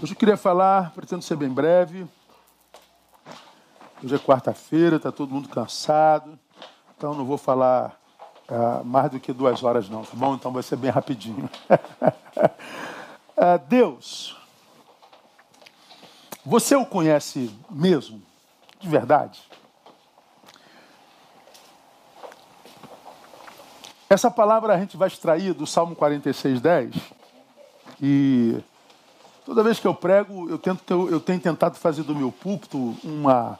Hoje eu queria falar, pretendo ser bem breve. Hoje é quarta-feira, está todo mundo cansado, então não vou falar uh, mais do que duas horas, não, tá bom? Então vai ser bem rapidinho. uh, Deus, você o conhece mesmo, de verdade? Essa palavra a gente vai extrair do Salmo 46, 10, e Toda vez que eu prego, eu, tento, eu tenho tentado fazer do meu púlpito uma,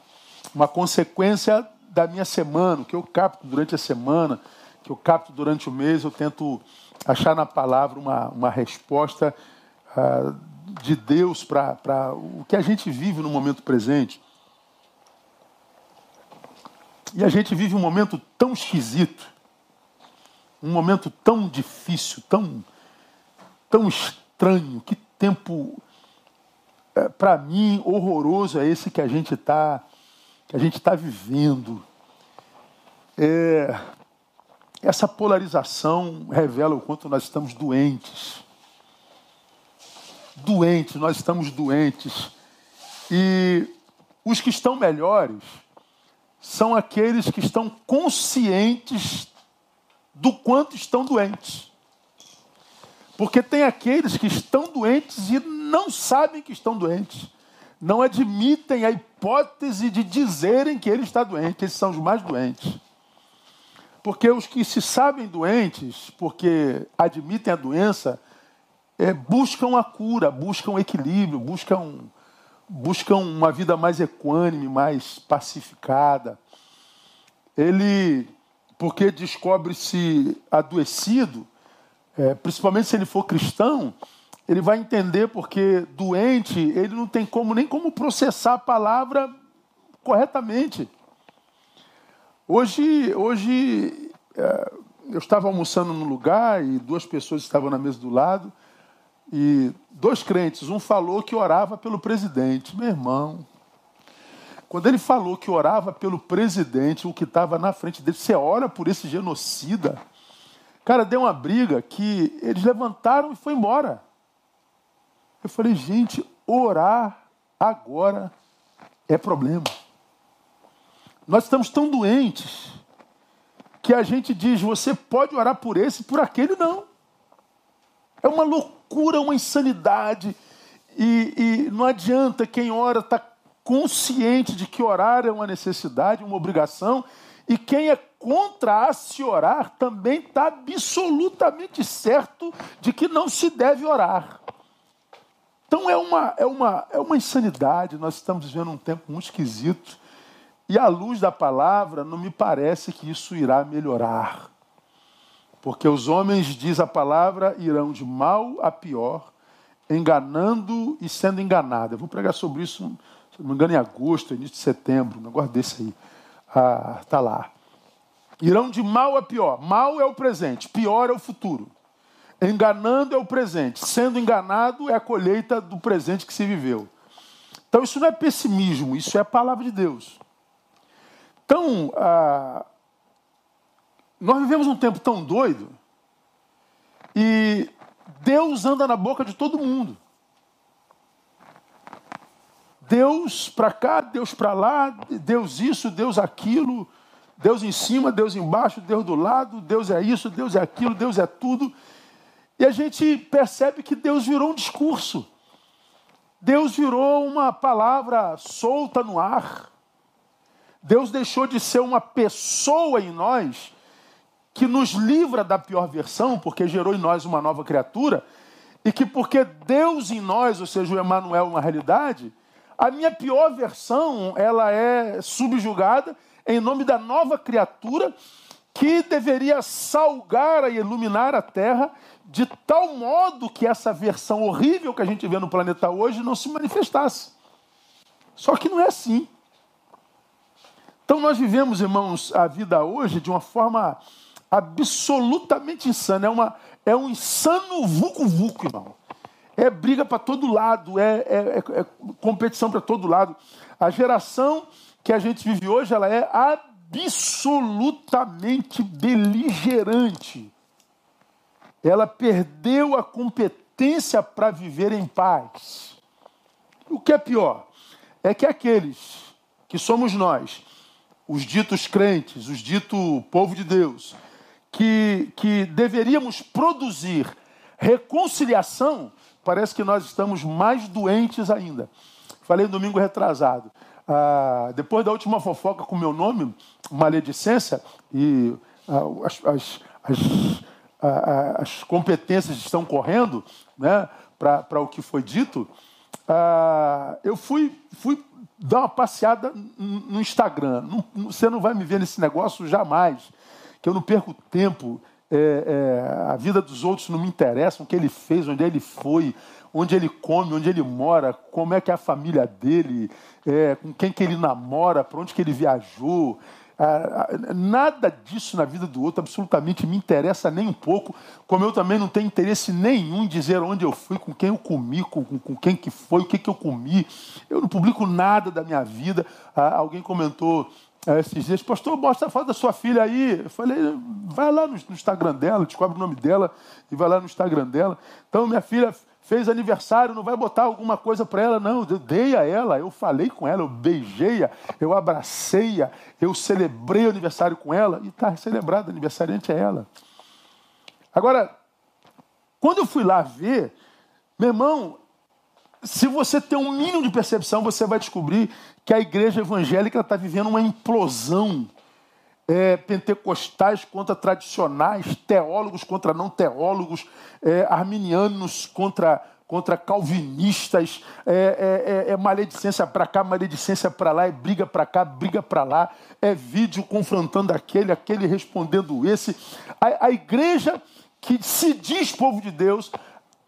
uma consequência da minha semana, o que eu capto durante a semana, que eu capto durante o mês, eu tento achar na palavra uma, uma resposta uh, de Deus para o que a gente vive no momento presente. E a gente vive um momento tão esquisito, um momento tão difícil, tão, tão estranho, que tempo, é, para mim, horroroso é esse que a gente está que a gente está vivendo. É, essa polarização revela o quanto nós estamos doentes. Doentes, nós estamos doentes. E os que estão melhores são aqueles que estão conscientes do quanto estão doentes. Porque tem aqueles que estão doentes e não sabem que estão doentes. Não admitem a hipótese de dizerem que ele está doente. Esses são os mais doentes. Porque os que se sabem doentes, porque admitem a doença, é, buscam a cura, buscam equilíbrio, buscam, buscam uma vida mais equânime, mais pacificada. Ele, porque descobre-se adoecido, é, principalmente se ele for cristão, ele vai entender porque doente, ele não tem como nem como processar a palavra corretamente. Hoje, hoje é, eu estava almoçando num lugar e duas pessoas estavam na mesa do lado e dois crentes, um falou que orava pelo presidente, meu irmão. Quando ele falou que orava pelo presidente, o que estava na frente dele, você ora por esse genocida? Cara, deu uma briga que eles levantaram e foi embora. Eu falei, gente, orar agora é problema. Nós estamos tão doentes que a gente diz, você pode orar por esse, por aquele não. É uma loucura, uma insanidade. E, e não adianta quem ora estar tá consciente de que orar é uma necessidade, uma obrigação, e quem é contra a se orar também está absolutamente certo de que não se deve orar. Então é uma, é, uma, é uma insanidade, nós estamos vivendo um tempo muito esquisito, e à luz da palavra, não me parece que isso irá melhorar. Porque os homens, diz a palavra, irão de mal a pior, enganando e sendo enganados. Eu vou pregar sobre isso, se não me engano, em agosto, início de setembro, um negócio desse aí ah, tá lá. Irão de mal a pior. Mal é o presente, pior é o futuro. Enganando é o presente, sendo enganado é a colheita do presente que se viveu. Então isso não é pessimismo, isso é a palavra de Deus. Então, ah, nós vivemos um tempo tão doido e Deus anda na boca de todo mundo. Deus para cá, Deus para lá, Deus isso, Deus aquilo, Deus em cima, Deus embaixo, Deus do lado, Deus é isso, Deus é aquilo, Deus é tudo. E a gente percebe que Deus virou um discurso. Deus virou uma palavra solta no ar. Deus deixou de ser uma pessoa em nós que nos livra da pior versão, porque gerou em nós uma nova criatura, e que porque Deus em nós, ou seja, o Emmanuel uma realidade, a minha pior versão, ela é subjugada em nome da nova criatura que deveria salgar e iluminar a terra de tal modo que essa versão horrível que a gente vê no planeta hoje não se manifestasse. Só que não é assim. Então nós vivemos, irmãos, a vida hoje de uma forma absolutamente insana. É, uma, é um insano vucu-vucu, irmão é briga para todo lado, é, é, é, é competição para todo lado. A geração que a gente vive hoje, ela é absolutamente beligerante. Ela perdeu a competência para viver em paz. O que é pior é que aqueles que somos nós, os ditos crentes, os dito povo de Deus, que, que deveríamos produzir reconciliação, parece que nós estamos mais doentes ainda. Falei no domingo retrasado. Ah, depois da última fofoca com meu nome, maledicência, e ah, as, as, as, ah, as, competências estão correndo né, para o que foi dito, ah, eu fui, fui dar uma passeada no Instagram. Não, você não vai me ver nesse negócio jamais, que eu não perco tempo. É, é, a vida dos outros não me interessa, o que ele fez, onde ele foi, onde ele come, onde ele mora, como é que é a família dele, é, com quem que ele namora, para onde que ele viajou. Ah, ah, nada disso na vida do outro absolutamente me interessa nem um pouco, como eu também não tenho interesse nenhum em dizer onde eu fui, com quem eu comi, com, com quem que foi, o que, que eu comi. Eu não publico nada da minha vida. Ah, alguém comentou ah, esses dias, pastor, mostra a foto da sua filha aí. Eu falei, vai lá no Instagram dela, descobre o nome dela e vai lá no Instagram dela. Então, minha filha fez aniversário, não vai botar alguma coisa para ela, não. Eu dei a ela, eu falei com ela, eu beijei-a, eu abracei-a, eu celebrei o aniversário com ela e está celebrado, aniversariante é ela. Agora, quando eu fui lá ver, meu irmão, se você tem um mínimo de percepção, você vai descobrir que a igreja evangélica está vivendo uma implosão é, pentecostais contra tradicionais, teólogos contra não teólogos, é, arminianos contra, contra calvinistas, é, é, é, é maledicência para cá, maledicência para lá, é briga para cá, briga para lá, é vídeo confrontando aquele, aquele respondendo esse. A, a igreja que se diz povo de Deus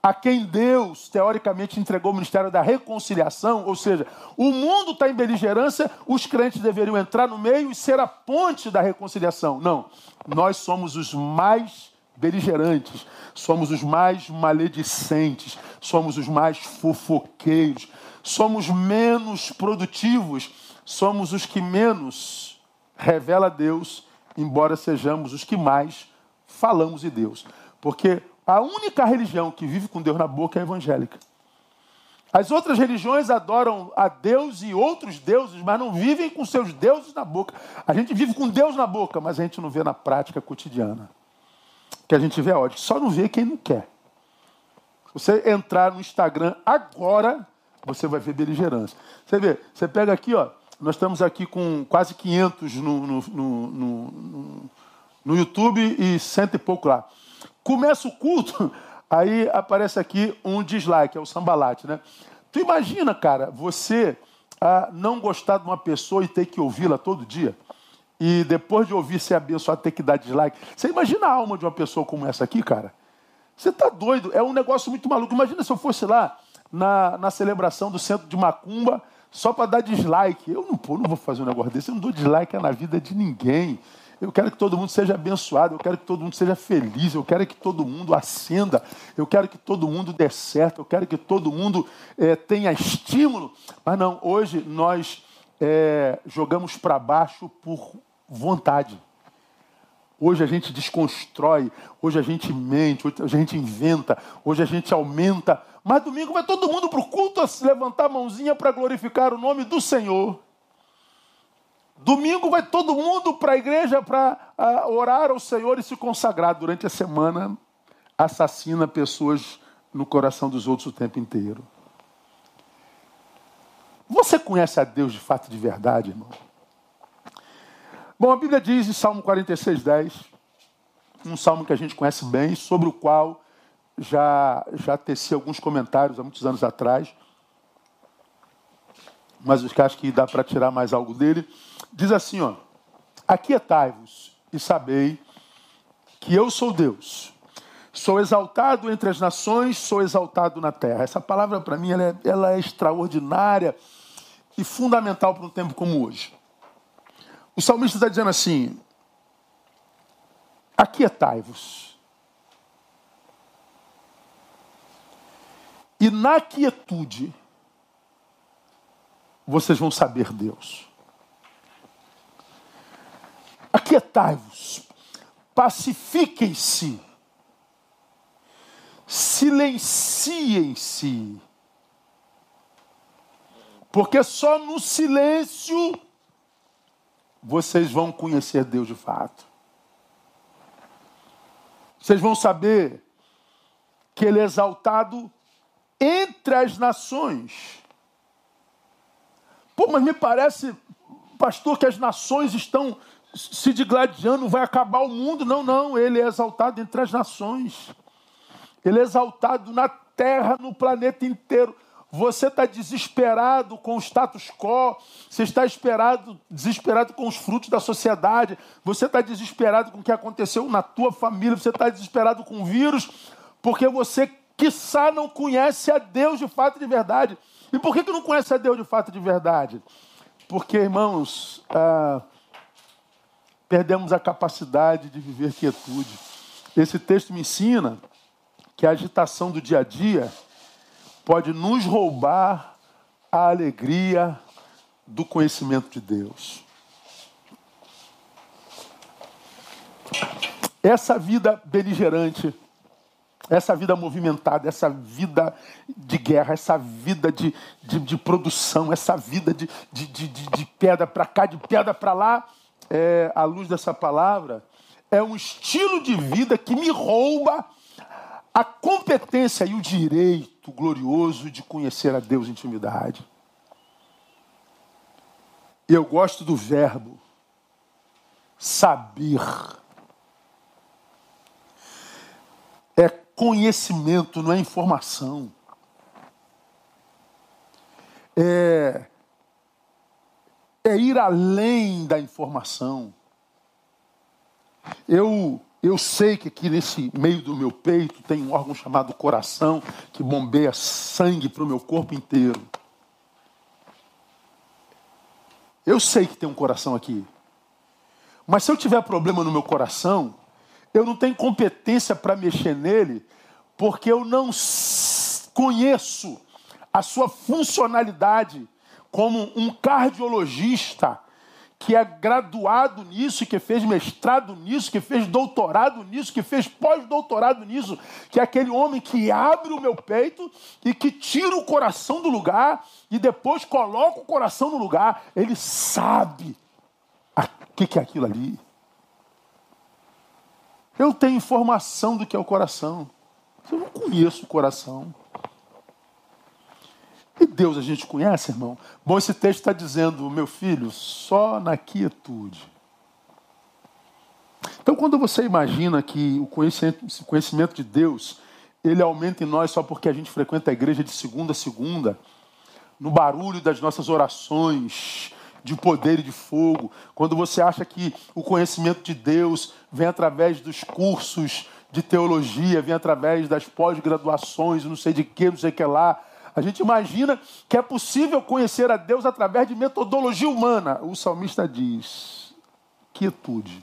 a quem Deus, teoricamente, entregou o ministério da reconciliação, ou seja, o mundo está em beligerância, os crentes deveriam entrar no meio e ser a ponte da reconciliação. Não, nós somos os mais beligerantes, somos os mais maledicentes, somos os mais fofoqueiros, somos menos produtivos, somos os que menos revela Deus, embora sejamos os que mais falamos de Deus. Porque a única religião que vive com Deus na boca é a evangélica. As outras religiões adoram a Deus e outros deuses, mas não vivem com seus deuses na boca. A gente vive com Deus na boca, mas a gente não vê na prática cotidiana. Que a gente vê ódio. Só não vê quem não quer. Você entrar no Instagram agora, você vai ver beligerância. Você vê, você pega aqui, ó, nós estamos aqui com quase 500 no, no, no, no, no YouTube e cento e pouco lá. Começa o culto, aí aparece aqui um dislike, é o sambalate, né? Tu imagina, cara, você ah, não gostar de uma pessoa e ter que ouvi-la todo dia? E depois de ouvir ser abençoado, ter que dar dislike. Você imagina a alma de uma pessoa como essa aqui, cara? Você tá doido? É um negócio muito maluco. Imagina se eu fosse lá na, na celebração do centro de Macumba só para dar dislike. Eu não, pô, não vou fazer um negócio desse. Eu não dou dislike na vida de ninguém. Eu quero que todo mundo seja abençoado, eu quero que todo mundo seja feliz, eu quero que todo mundo ascenda, eu quero que todo mundo dê certo, eu quero que todo mundo é, tenha estímulo. Mas não, hoje nós é, jogamos para baixo por vontade. Hoje a gente desconstrói, hoje a gente mente, hoje a gente inventa, hoje a gente aumenta. Mas domingo vai todo mundo para o culto a se levantar a mãozinha para glorificar o nome do Senhor. Domingo vai todo mundo para a igreja para uh, orar ao Senhor e se consagrar. Durante a semana, assassina pessoas no coração dos outros o tempo inteiro. Você conhece a Deus de fato de verdade, irmão? Bom, a Bíblia diz em Salmo 46, 10, um salmo que a gente conhece bem, sobre o qual já, já teci alguns comentários há muitos anos atrás, mas acho que dá para tirar mais algo dele. Diz assim, ó: Aquietai-vos e sabei que eu sou Deus. Sou exaltado entre as nações, sou exaltado na terra. Essa palavra para mim ela é, ela é extraordinária e fundamental para um tempo como hoje. O salmista está dizendo assim: Aquietai-vos. E na quietude vocês vão saber Deus. Aquietai-vos, pacifiquem-se, silenciem-se. Porque só no silêncio vocês vão conhecer Deus de fato. Vocês vão saber que Ele é exaltado entre as nações. Pô, mas me parece, pastor, que as nações estão se digladiando, vai acabar o mundo. Não, não, Ele é exaltado entre as nações. Ele é exaltado na terra, no planeta inteiro. Você está desesperado com o status quo, você está esperado, desesperado com os frutos da sociedade, você está desesperado com o que aconteceu na tua família, você está desesperado com o vírus, porque você, quiçá, não conhece a Deus de fato de verdade. E por que, que não conhece a Deus de fato de verdade? Porque, irmãos, ah, perdemos a capacidade de viver quietude. Esse texto me ensina que a agitação do dia a dia pode nos roubar a alegria do conhecimento de Deus. Essa vida beligerante, essa vida movimentada, essa vida de guerra, essa vida de, de, de produção, essa vida de, de, de, de pedra para cá, de pedra para lá, é, à luz dessa palavra, é um estilo de vida que me rouba a competência e o direito glorioso de conhecer a Deus em intimidade. Eu gosto do verbo saber. É conhecimento, não é informação. É, é ir além da informação. Eu eu sei que aqui nesse meio do meu peito tem um órgão chamado coração que bombeia sangue para o meu corpo inteiro. Eu sei que tem um coração aqui. Mas se eu tiver problema no meu coração, eu não tenho competência para mexer nele, porque eu não conheço a sua funcionalidade como um cardiologista que é graduado nisso, que fez mestrado nisso, que fez doutorado nisso, que fez pós-doutorado nisso, que é aquele homem que abre o meu peito e que tira o coração do lugar e depois coloca o coração no lugar. Ele sabe o que, que é aquilo ali. Eu tenho informação do que é o coração. Eu não conheço o coração. E Deus a gente conhece, irmão? Bom, esse texto está dizendo, meu filho, só na quietude. Então, quando você imagina que o conhecimento, conhecimento de Deus, ele aumenta em nós só porque a gente frequenta a igreja de segunda a segunda, no barulho das nossas orações, de poder e de fogo, quando você acha que o conhecimento de Deus vem através dos cursos de teologia, vem através das pós-graduações, não sei de que, não sei o que lá, a gente imagina que é possível conhecer a Deus através de metodologia humana. O salmista diz: quietude.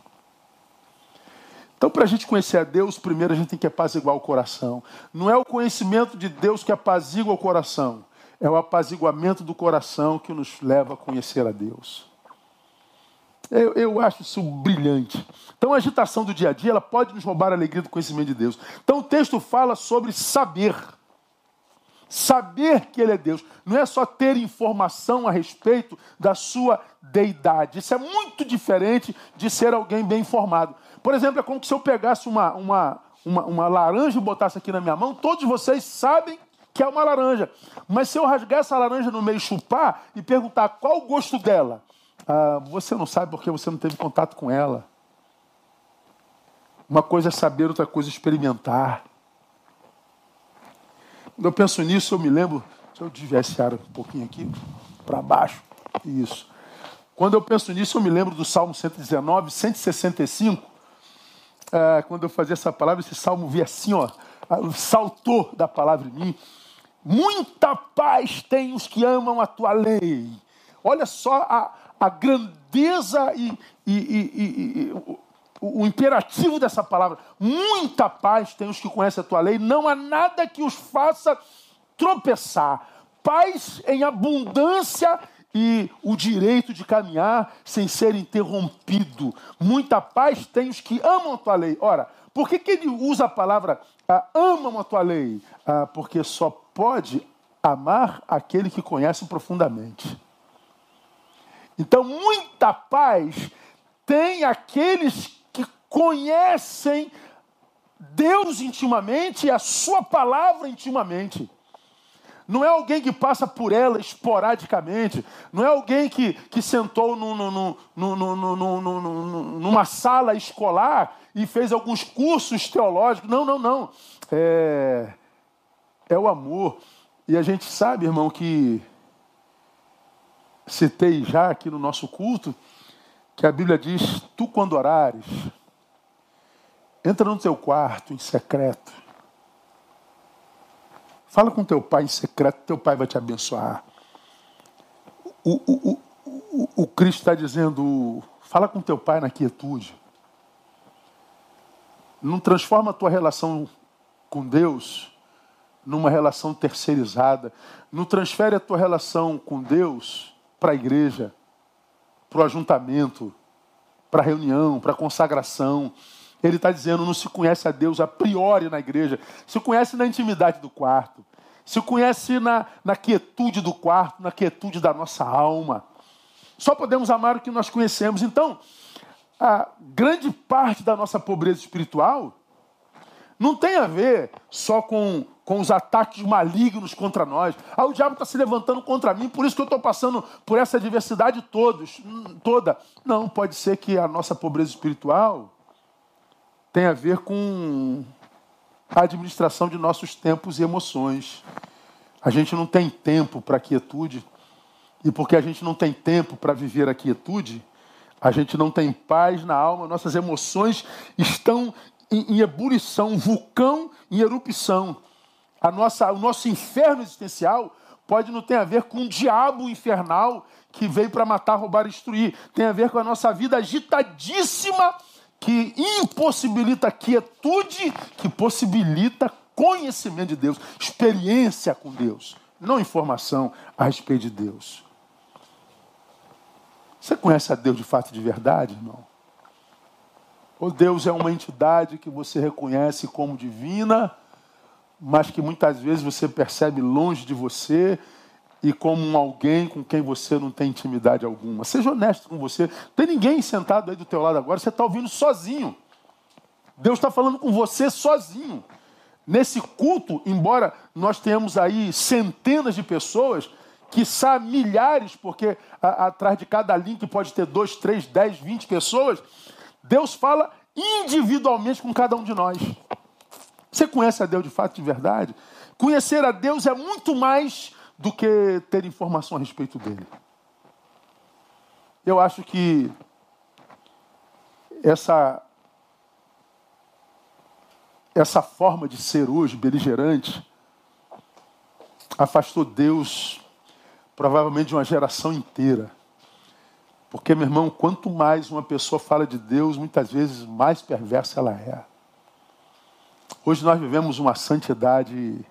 Então, para a gente conhecer a Deus, primeiro a gente tem que apaziguar o coração. Não é o conhecimento de Deus que apazigua o coração, é o apaziguamento do coração que nos leva a conhecer a Deus. Eu, eu, acho isso brilhante. Então, a agitação do dia a dia ela pode nos roubar a alegria do conhecimento de Deus. Então, o texto fala sobre saber. Saber que Ele é Deus não é só ter informação a respeito da sua deidade. Isso é muito diferente de ser alguém bem informado. Por exemplo, é como se eu pegasse uma, uma, uma, uma laranja e botasse aqui na minha mão, todos vocês sabem que é uma laranja. Mas se eu rasgar essa laranja no meio chupar e perguntar qual o gosto dela, ah, você não sabe porque você não teve contato com ela. Uma coisa é saber, outra coisa é experimentar. Quando eu penso nisso, eu me lembro. Se eu desviar um pouquinho aqui, para baixo. Isso. Quando eu penso nisso, eu me lembro do Salmo 119, 165. É, quando eu fazia essa palavra, esse salmo via assim, ó, saltou da palavra em mim. Muita paz tem os que amam a tua lei. Olha só a, a grandeza e, e, e, e o, imperativo dessa palavra. Muita paz tem os que conhecem a tua lei, não há nada que os faça tropeçar. Paz em abundância e o direito de caminhar sem ser interrompido. Muita paz tem os que amam a tua lei. Ora, por que, que ele usa a palavra ah, amam a tua lei? Ah, porque só pode amar aquele que conhece profundamente. Então, muita paz tem aqueles que conhecem Deus intimamente e a Sua palavra intimamente. Não é alguém que passa por ela esporadicamente. Não é alguém que, que sentou no, no, no, numa sala escolar e fez alguns cursos teológicos. Não, não, não. É, é o amor. E a gente sabe, irmão, que citei já aqui no nosso culto, que a Bíblia diz: Tu, quando orares, entra no teu quarto em secreto Fala com teu pai em secreto, teu pai vai te abençoar. O, o, o, o Cristo está dizendo: fala com teu pai na quietude. Não transforma a tua relação com Deus numa relação terceirizada. Não transfere a tua relação com Deus para a igreja, para o ajuntamento, para a reunião, para a consagração. Ele está dizendo, não se conhece a Deus a priori na igreja, se conhece na intimidade do quarto, se conhece na, na quietude do quarto, na quietude da nossa alma. Só podemos amar o que nós conhecemos. Então, a grande parte da nossa pobreza espiritual não tem a ver só com, com os ataques malignos contra nós. Ah, o diabo está se levantando contra mim, por isso que eu estou passando por essa adversidade todos, toda. Não, pode ser que a nossa pobreza espiritual tem a ver com a administração de nossos tempos e emoções. A gente não tem tempo para quietude, e porque a gente não tem tempo para viver a quietude, a gente não tem paz na alma, nossas emoções estão em, em ebulição, um vulcão em erupção. A nossa, o nosso inferno existencial pode não ter a ver com o diabo infernal que veio para matar, roubar e destruir. Tem a ver com a nossa vida agitadíssima que impossibilita quietude, que possibilita conhecimento de Deus, experiência com Deus, não informação a respeito de Deus. Você conhece a Deus de fato de verdade, irmão? Ou Deus é uma entidade que você reconhece como divina, mas que muitas vezes você percebe longe de você e como alguém com quem você não tem intimidade alguma. Seja honesto com você. Tem ninguém sentado aí do teu lado agora, você está ouvindo sozinho. Deus está falando com você sozinho. Nesse culto, embora nós tenhamos aí centenas de pessoas, são milhares, porque atrás de cada link pode ter dois, três, dez, vinte pessoas, Deus fala individualmente com cada um de nós. Você conhece a Deus de fato de verdade? Conhecer a Deus é muito mais do que ter informação a respeito dele. Eu acho que essa essa forma de ser hoje beligerante afastou Deus provavelmente de uma geração inteira. Porque, meu irmão, quanto mais uma pessoa fala de Deus, muitas vezes mais perversa ela é. Hoje nós vivemos uma santidade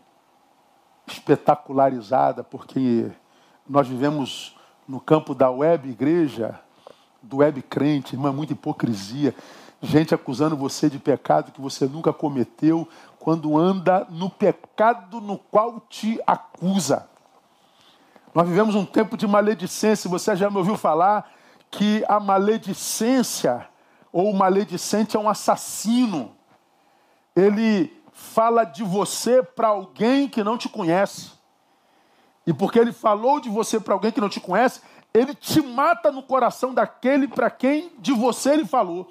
espetacularizada, porque nós vivemos no campo da web igreja, do web crente, irmã, muita hipocrisia. Gente acusando você de pecado que você nunca cometeu, quando anda no pecado no qual te acusa. Nós vivemos um tempo de maledicência. Você já me ouviu falar que a maledicência ou o maledicente é um assassino. Ele fala de você para alguém que não te conhece. E porque ele falou de você para alguém que não te conhece, ele te mata no coração daquele para quem de você ele falou.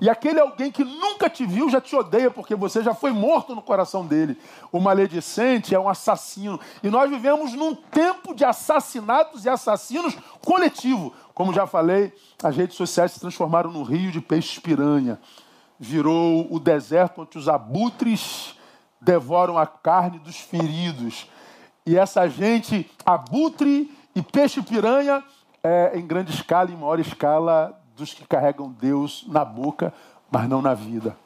E aquele alguém que nunca te viu já te odeia, porque você já foi morto no coração dele. O maledicente é um assassino. E nós vivemos num tempo de assassinatos e assassinos coletivo. Como já falei, as redes sociais se transformaram num rio de peixes piranha virou o deserto onde os abutres devoram a carne dos feridos. E essa gente, abutre e peixe-piranha, é, em grande escala, em maior escala, dos que carregam Deus na boca, mas não na vida.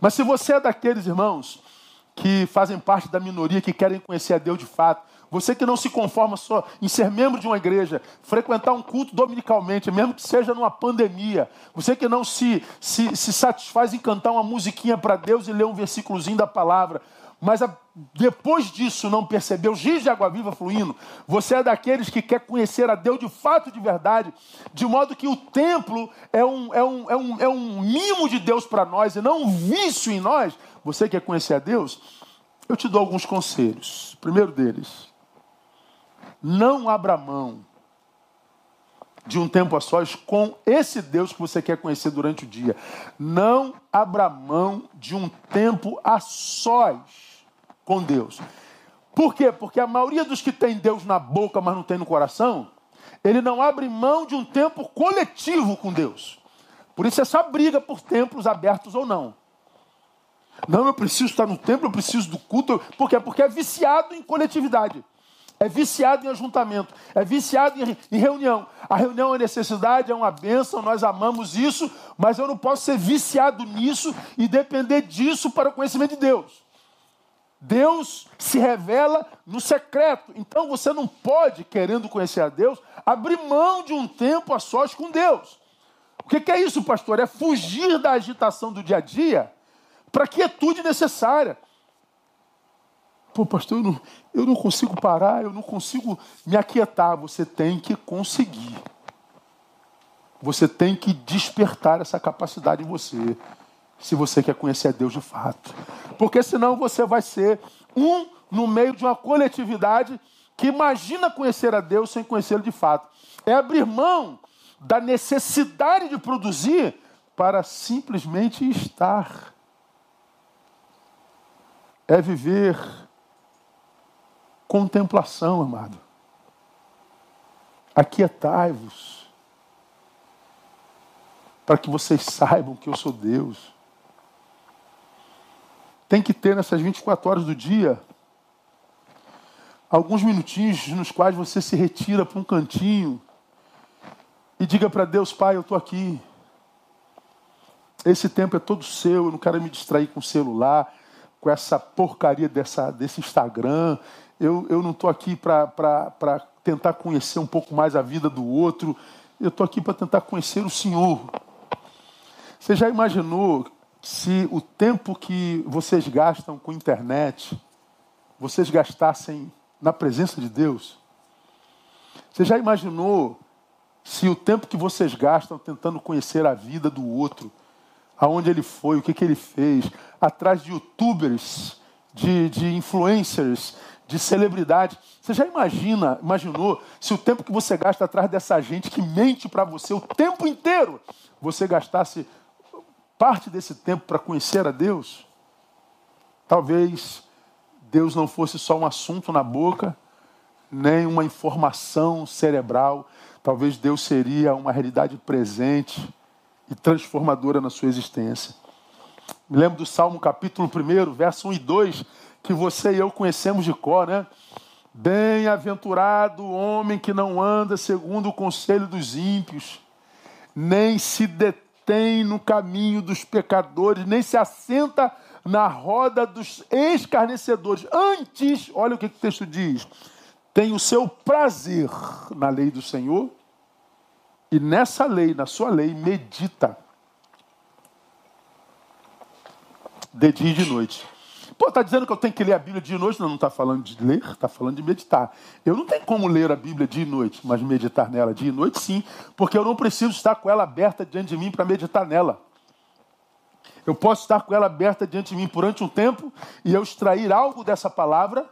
Mas se você é daqueles irmãos que fazem parte da minoria que querem conhecer a Deus de fato, você que não se conforma só em ser membro de uma igreja, frequentar um culto dominicalmente, mesmo que seja numa pandemia. Você que não se, se, se satisfaz em cantar uma musiquinha para Deus e ler um versículozinho da palavra. mas a, depois disso não percebeu rios de água viva fluindo, você é daqueles que quer conhecer a Deus de fato de verdade, de modo que o templo é um, é um, é um, é um mimo de Deus para nós e não um vício em nós, você quer conhecer a Deus? Eu te dou alguns conselhos. primeiro deles, não abra mão de um tempo a sós com esse Deus que você quer conhecer durante o dia. Não abra mão de um tempo a sós com Deus. Por quê? Porque a maioria dos que tem Deus na boca, mas não tem no coração, ele não abre mão de um tempo coletivo com Deus. Por isso essa briga por templos abertos ou não. Não, eu preciso estar no templo, eu preciso do culto. Por quê? Porque é viciado em coletividade é viciado em ajuntamento, é viciado em, em, reunião. A reunião é necessidade, é uma bênção, nós amamos isso, mas eu não posso ser viciado nisso e depender disso para o conhecimento de Deus. Deus se revela no secreto. Então você não pode, querendo conhecer a Deus, abrir mão de um tempo a sós com Deus. O que é isso, pastor? É fugir da agitação do dia a dia para a quietude necessária. Pô, pastor, eu não, eu não consigo parar, eu não consigo me aquietar. Você tem que conseguir. Você tem que despertar essa capacidade em você, se você quer conhecer a Deus de fato. Porque senão você vai ser um no meio de uma coletividade que imagina conhecer a Deus sem conhecê-lo de fato. É abrir mão da necessidade de produzir para simplesmente estar. É viver Contemplação, amado. Aquietai-vos. Para que vocês saibam que eu sou Deus. Tem que ter nessas 24 horas do dia alguns minutinhos nos quais você se retira para um cantinho e diga para Deus, Pai, eu estou aqui. Esse tempo é todo seu, eu não quero me distrair com o celular, com essa porcaria dessa, desse Instagram, eu, eu não estou aqui para tentar conhecer um pouco mais a vida do outro. Eu estou aqui para tentar conhecer o Senhor. Você já imaginou se o tempo que vocês gastam com internet, vocês gastassem na presença de Deus? Você já imaginou se o tempo que vocês gastam tentando conhecer a vida do outro, aonde ele foi, o que, que ele fez, atrás de youtubers, de, de influencers, de celebridade. Você já imagina, imaginou, se o tempo que você gasta atrás dessa gente que mente para você o tempo inteiro, você gastasse parte desse tempo para conhecer a Deus? Talvez Deus não fosse só um assunto na boca, nem uma informação cerebral. Talvez Deus seria uma realidade presente e transformadora na sua existência. Me lembro do Salmo capítulo 1, verso 1 e 2, que você e eu conhecemos de cor, né? Bem-aventurado o homem que não anda segundo o conselho dos ímpios, nem se detém no caminho dos pecadores, nem se assenta na roda dos escarnecedores. Antes, olha o que o texto diz: tem o seu prazer na lei do Senhor, e nessa lei, na sua lei, medita de dia e de noite. Pô, está dizendo que eu tenho que ler a Bíblia de noite? Não, não está falando de ler, está falando de meditar. Eu não tenho como ler a Bíblia dia e noite, mas meditar nela dia e noite sim, porque eu não preciso estar com ela aberta diante de mim para meditar nela. Eu posso estar com ela aberta diante de mim durante um tempo e eu extrair algo dessa palavra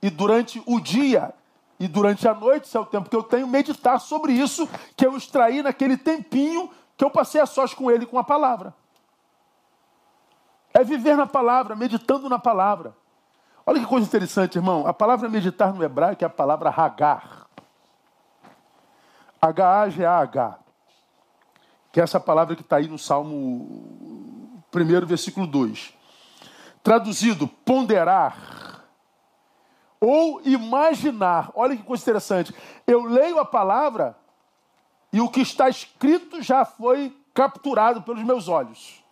e durante o dia e durante a noite, se é o tempo que eu tenho, meditar sobre isso que eu extraí naquele tempinho que eu passei a sós com ele com a palavra. É viver na palavra, meditando na palavra. Olha que coisa interessante, irmão. A palavra meditar no hebraico é a palavra hagar. H-A-G-A-H. Que é essa palavra que está aí no Salmo 1, versículo 2. Traduzido, ponderar ou imaginar. Olha que coisa interessante. Eu leio a palavra e o que está escrito já foi capturado pelos meus olhos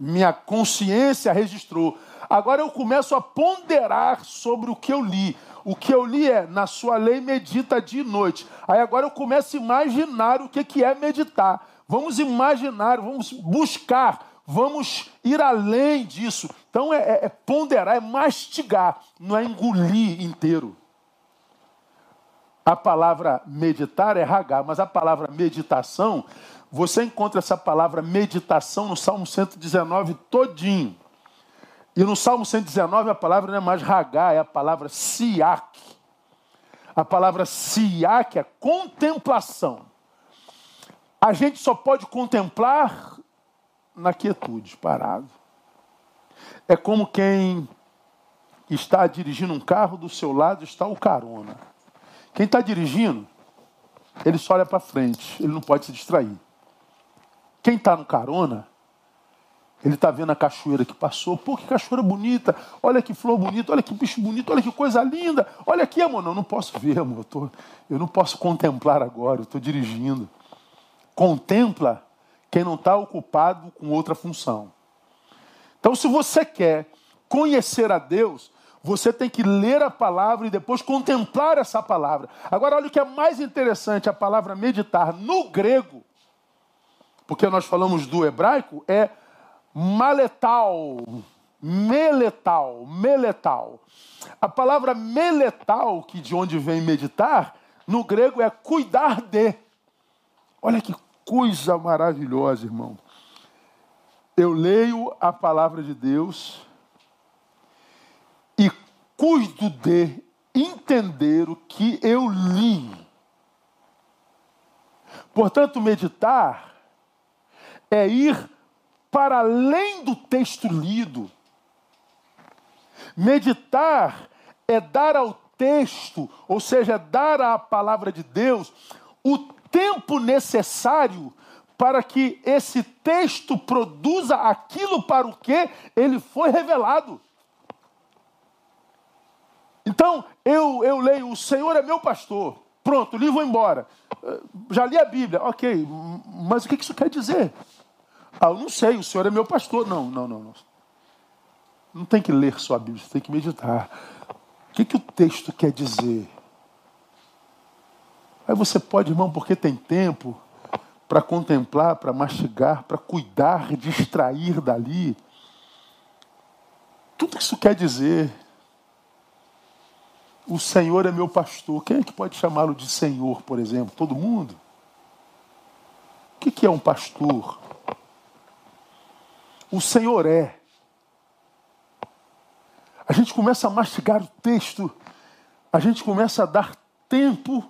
minha consciência registrou. Agora eu começo a ponderar sobre o que eu li. O que eu li é, na sua lei medita dia e noite. Aí agora eu começo a imaginar o que é meditar. Vamos imaginar, vamos buscar, vamos ir além disso. Então é, é, é ponderar, é mastigar, não é engolir inteiro. A palavra meditar é ragar, mas a palavra meditação, você encontra essa palavra meditação no Salmo 119 todinho. E no Salmo 119 a palavra não é mais ragar, é a palavra siak. A palavra siak é contemplação. A gente só pode contemplar na quietude, parado. É como quem está dirigindo um carro, do seu lado está o carona. Quem está dirigindo, ele só olha para frente, ele não pode se distrair. Quem está no carona, ele está vendo a cachoeira que passou. Pô, que cachoeira bonita. Olha que flor bonita. Olha que bicho bonito. Olha que coisa linda. Olha aqui, amor. Não, eu não posso ver, amor. Eu, tô, eu não posso contemplar agora. Eu estou dirigindo. Contempla quem não está ocupado com outra função. Então, se você quer conhecer a Deus, você tem que ler a palavra e depois contemplar essa palavra. Agora, olha o que é mais interessante: a palavra meditar no grego, porque nós falamos do hebraico, é maletal, meletal, meletal. A palavra meletal, que de onde vem meditar, no grego é cuidar de. Olha que coisa maravilhosa, irmão. Eu leio a palavra de Deus e cuido de entender o que eu li. Portanto, meditar é ir para além do texto lido. Meditar é dar ao texto, ou seja, dar à palavra de Deus, o tempo necessário para que esse texto produza aquilo para o que ele foi revelado. Então, eu, eu leio, o Senhor é meu pastor. Pronto, li vou embora. Já li a Bíblia, ok, mas o que isso quer dizer? Ah, eu não sei, o senhor é meu pastor. Não, não, não. Não, não tem que ler só a Bíblia, você tem que meditar. O que, que o texto quer dizer? Aí você pode, irmão, porque tem tempo para contemplar, para mastigar, para cuidar, distrair dali. Tudo isso quer dizer. O Senhor é meu pastor. Quem é que pode chamá-lo de Senhor, por exemplo? Todo mundo? O que é um pastor? O Senhor é. A gente começa a mastigar o texto, a gente começa a dar tempo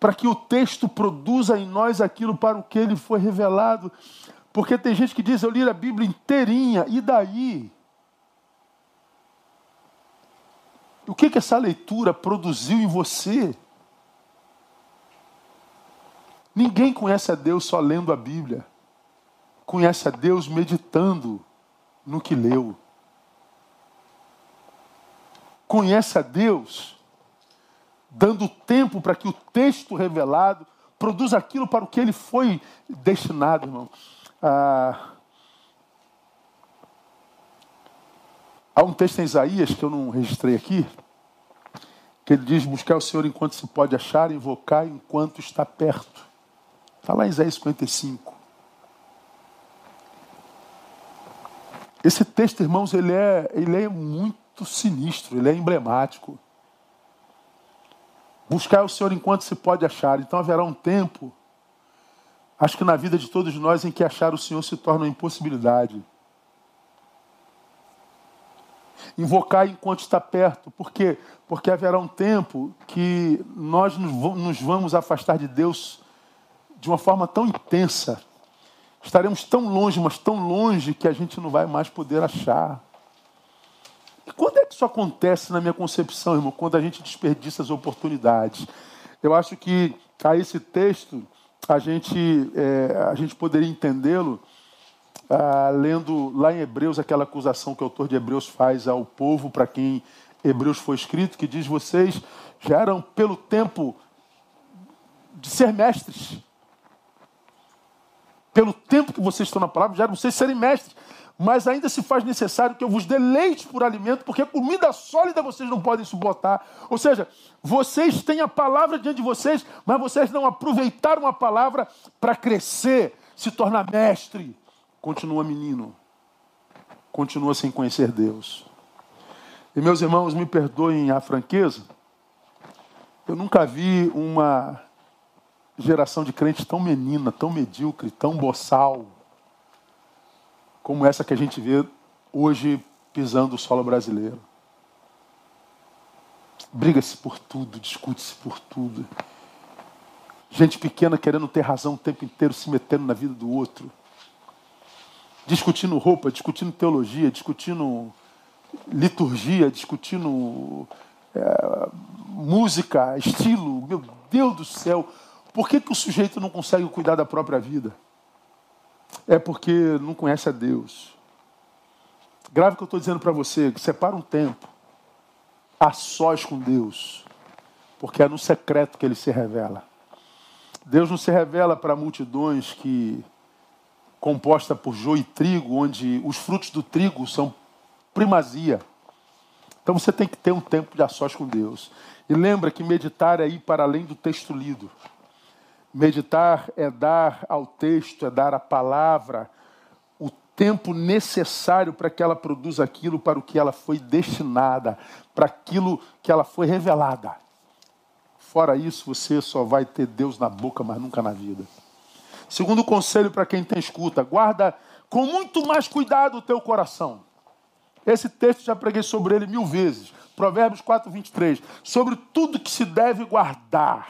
para que o texto produza em nós aquilo para o que ele foi revelado. Porque tem gente que diz, eu li a Bíblia inteirinha, e daí? O que, que essa leitura produziu em você? Ninguém conhece a Deus só lendo a Bíblia conhece a Deus meditando no que leu. Conhece a Deus dando tempo para que o texto revelado produza aquilo para o que ele foi destinado, irmão. Ah, há um texto em Isaías que eu não registrei aqui, que ele diz: Buscar o Senhor enquanto se pode achar, invocar enquanto está perto. Está lá em Isaías 55. Esse texto, irmãos, ele é, ele é muito sinistro, ele é emblemático. Buscar o Senhor enquanto se pode achar. Então haverá um tempo, acho que na vida de todos nós, em que achar o Senhor se torna uma impossibilidade. Invocar enquanto está perto. Por quê? Porque haverá um tempo que nós nos vamos afastar de Deus de uma forma tão intensa Estaremos tão longe, mas tão longe que a gente não vai mais poder achar. E quando é que isso acontece na minha concepção, irmão? Quando a gente desperdiça as oportunidades. Eu acho que a esse texto a gente, é, a gente poderia entendê-lo ah, lendo lá em Hebreus aquela acusação que o autor de Hebreus faz ao povo para quem Hebreus foi escrito, que diz: vocês já eram pelo tempo de ser mestres pelo tempo que vocês estão na palavra, já eram vocês serem mestres. Mas ainda se faz necessário que eu vos deleite por alimento, porque comida sólida vocês não podem suportar. Ou seja, vocês têm a palavra diante de vocês, mas vocês não aproveitaram a palavra para crescer, se tornar mestre. Continua menino. continua sem conhecer Deus. E meus irmãos, me perdoem a franqueza, eu nunca vi uma geração de crentes tão menina, tão medíocre, tão boçal, como essa que a gente vê hoje pisando o solo brasileiro. Briga-se por tudo, discute-se por tudo. Gente pequena querendo ter razão o tempo inteiro, se metendo na vida do outro. Discutindo roupa, discutindo teologia, discutindo liturgia, discutindo é, música, estilo. Meu Deus do céu, por que, que o sujeito não consegue cuidar da própria vida? É porque não conhece a Deus. Grave o que eu estou dizendo para você, separa um tempo a sós com Deus, porque é no secreto que ele se revela. Deus não se revela para multidões que composta por joio e trigo, onde os frutos do trigo são primazia. Então você tem que ter um tempo de a sós com Deus. E lembra que meditar é ir para além do texto lido. Meditar é dar ao texto, é dar à palavra o tempo necessário para que ela produza aquilo para o que ela foi destinada, para aquilo que ela foi revelada. Fora isso, você só vai ter Deus na boca, mas nunca na vida. Segundo conselho para quem tem escuta, guarda com muito mais cuidado o teu coração. Esse texto já preguei sobre ele mil vezes. Provérbios 4, 23. Sobre tudo que se deve guardar,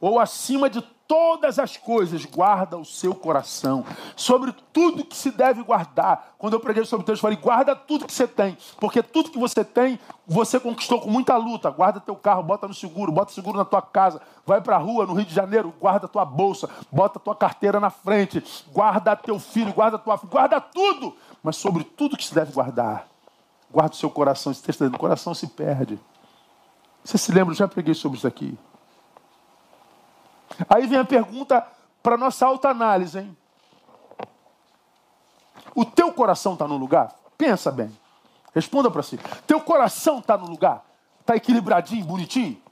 ou acima de todas as coisas, guarda o seu coração. Sobre tudo que se deve guardar. Quando eu preguei sobre eu falei: guarda tudo que você tem. Porque tudo que você tem, você conquistou com muita luta. Guarda teu carro, bota no seguro, bota seguro na tua casa. Vai para a rua, no Rio de Janeiro, guarda tua bolsa, bota tua carteira na frente. Guarda teu filho, guarda tua guarda tudo. Mas sobre tudo que se deve guardar, guarda o seu coração. Esse texto o coração se perde. Você se lembra? Eu já preguei sobre isso aqui. Aí vem a pergunta para nossa alta análise, hein? O teu coração está no lugar? Pensa bem. Responda para si. Teu coração está no lugar? Está equilibradinho, bonitinho?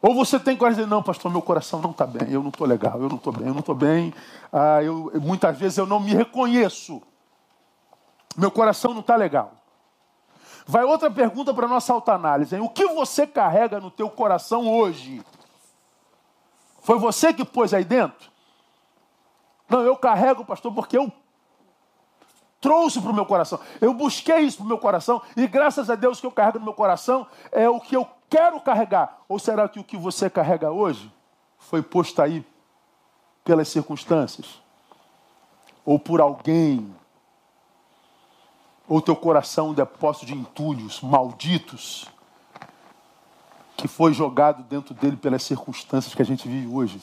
Ou você tem coragem de dizer, não, pastor, meu coração não está bem, eu não estou legal, eu não estou bem, eu não estou bem. Ah, eu, muitas vezes eu não me reconheço. Meu coração não está legal. Vai outra pergunta para nossa autoanálise. Hein? O que você carrega no teu coração hoje? Foi você que pôs aí dentro? Não, eu carrego, pastor, porque eu trouxe para o meu coração. Eu busquei isso para o meu coração e graças a Deus que eu carrego no meu coração é o que eu quero carregar. Ou será que o que você carrega hoje foi posto aí pelas circunstâncias? Ou por alguém ou teu coração um depósito de entulhos malditos que foi jogado dentro dele pelas circunstâncias que a gente vive hoje.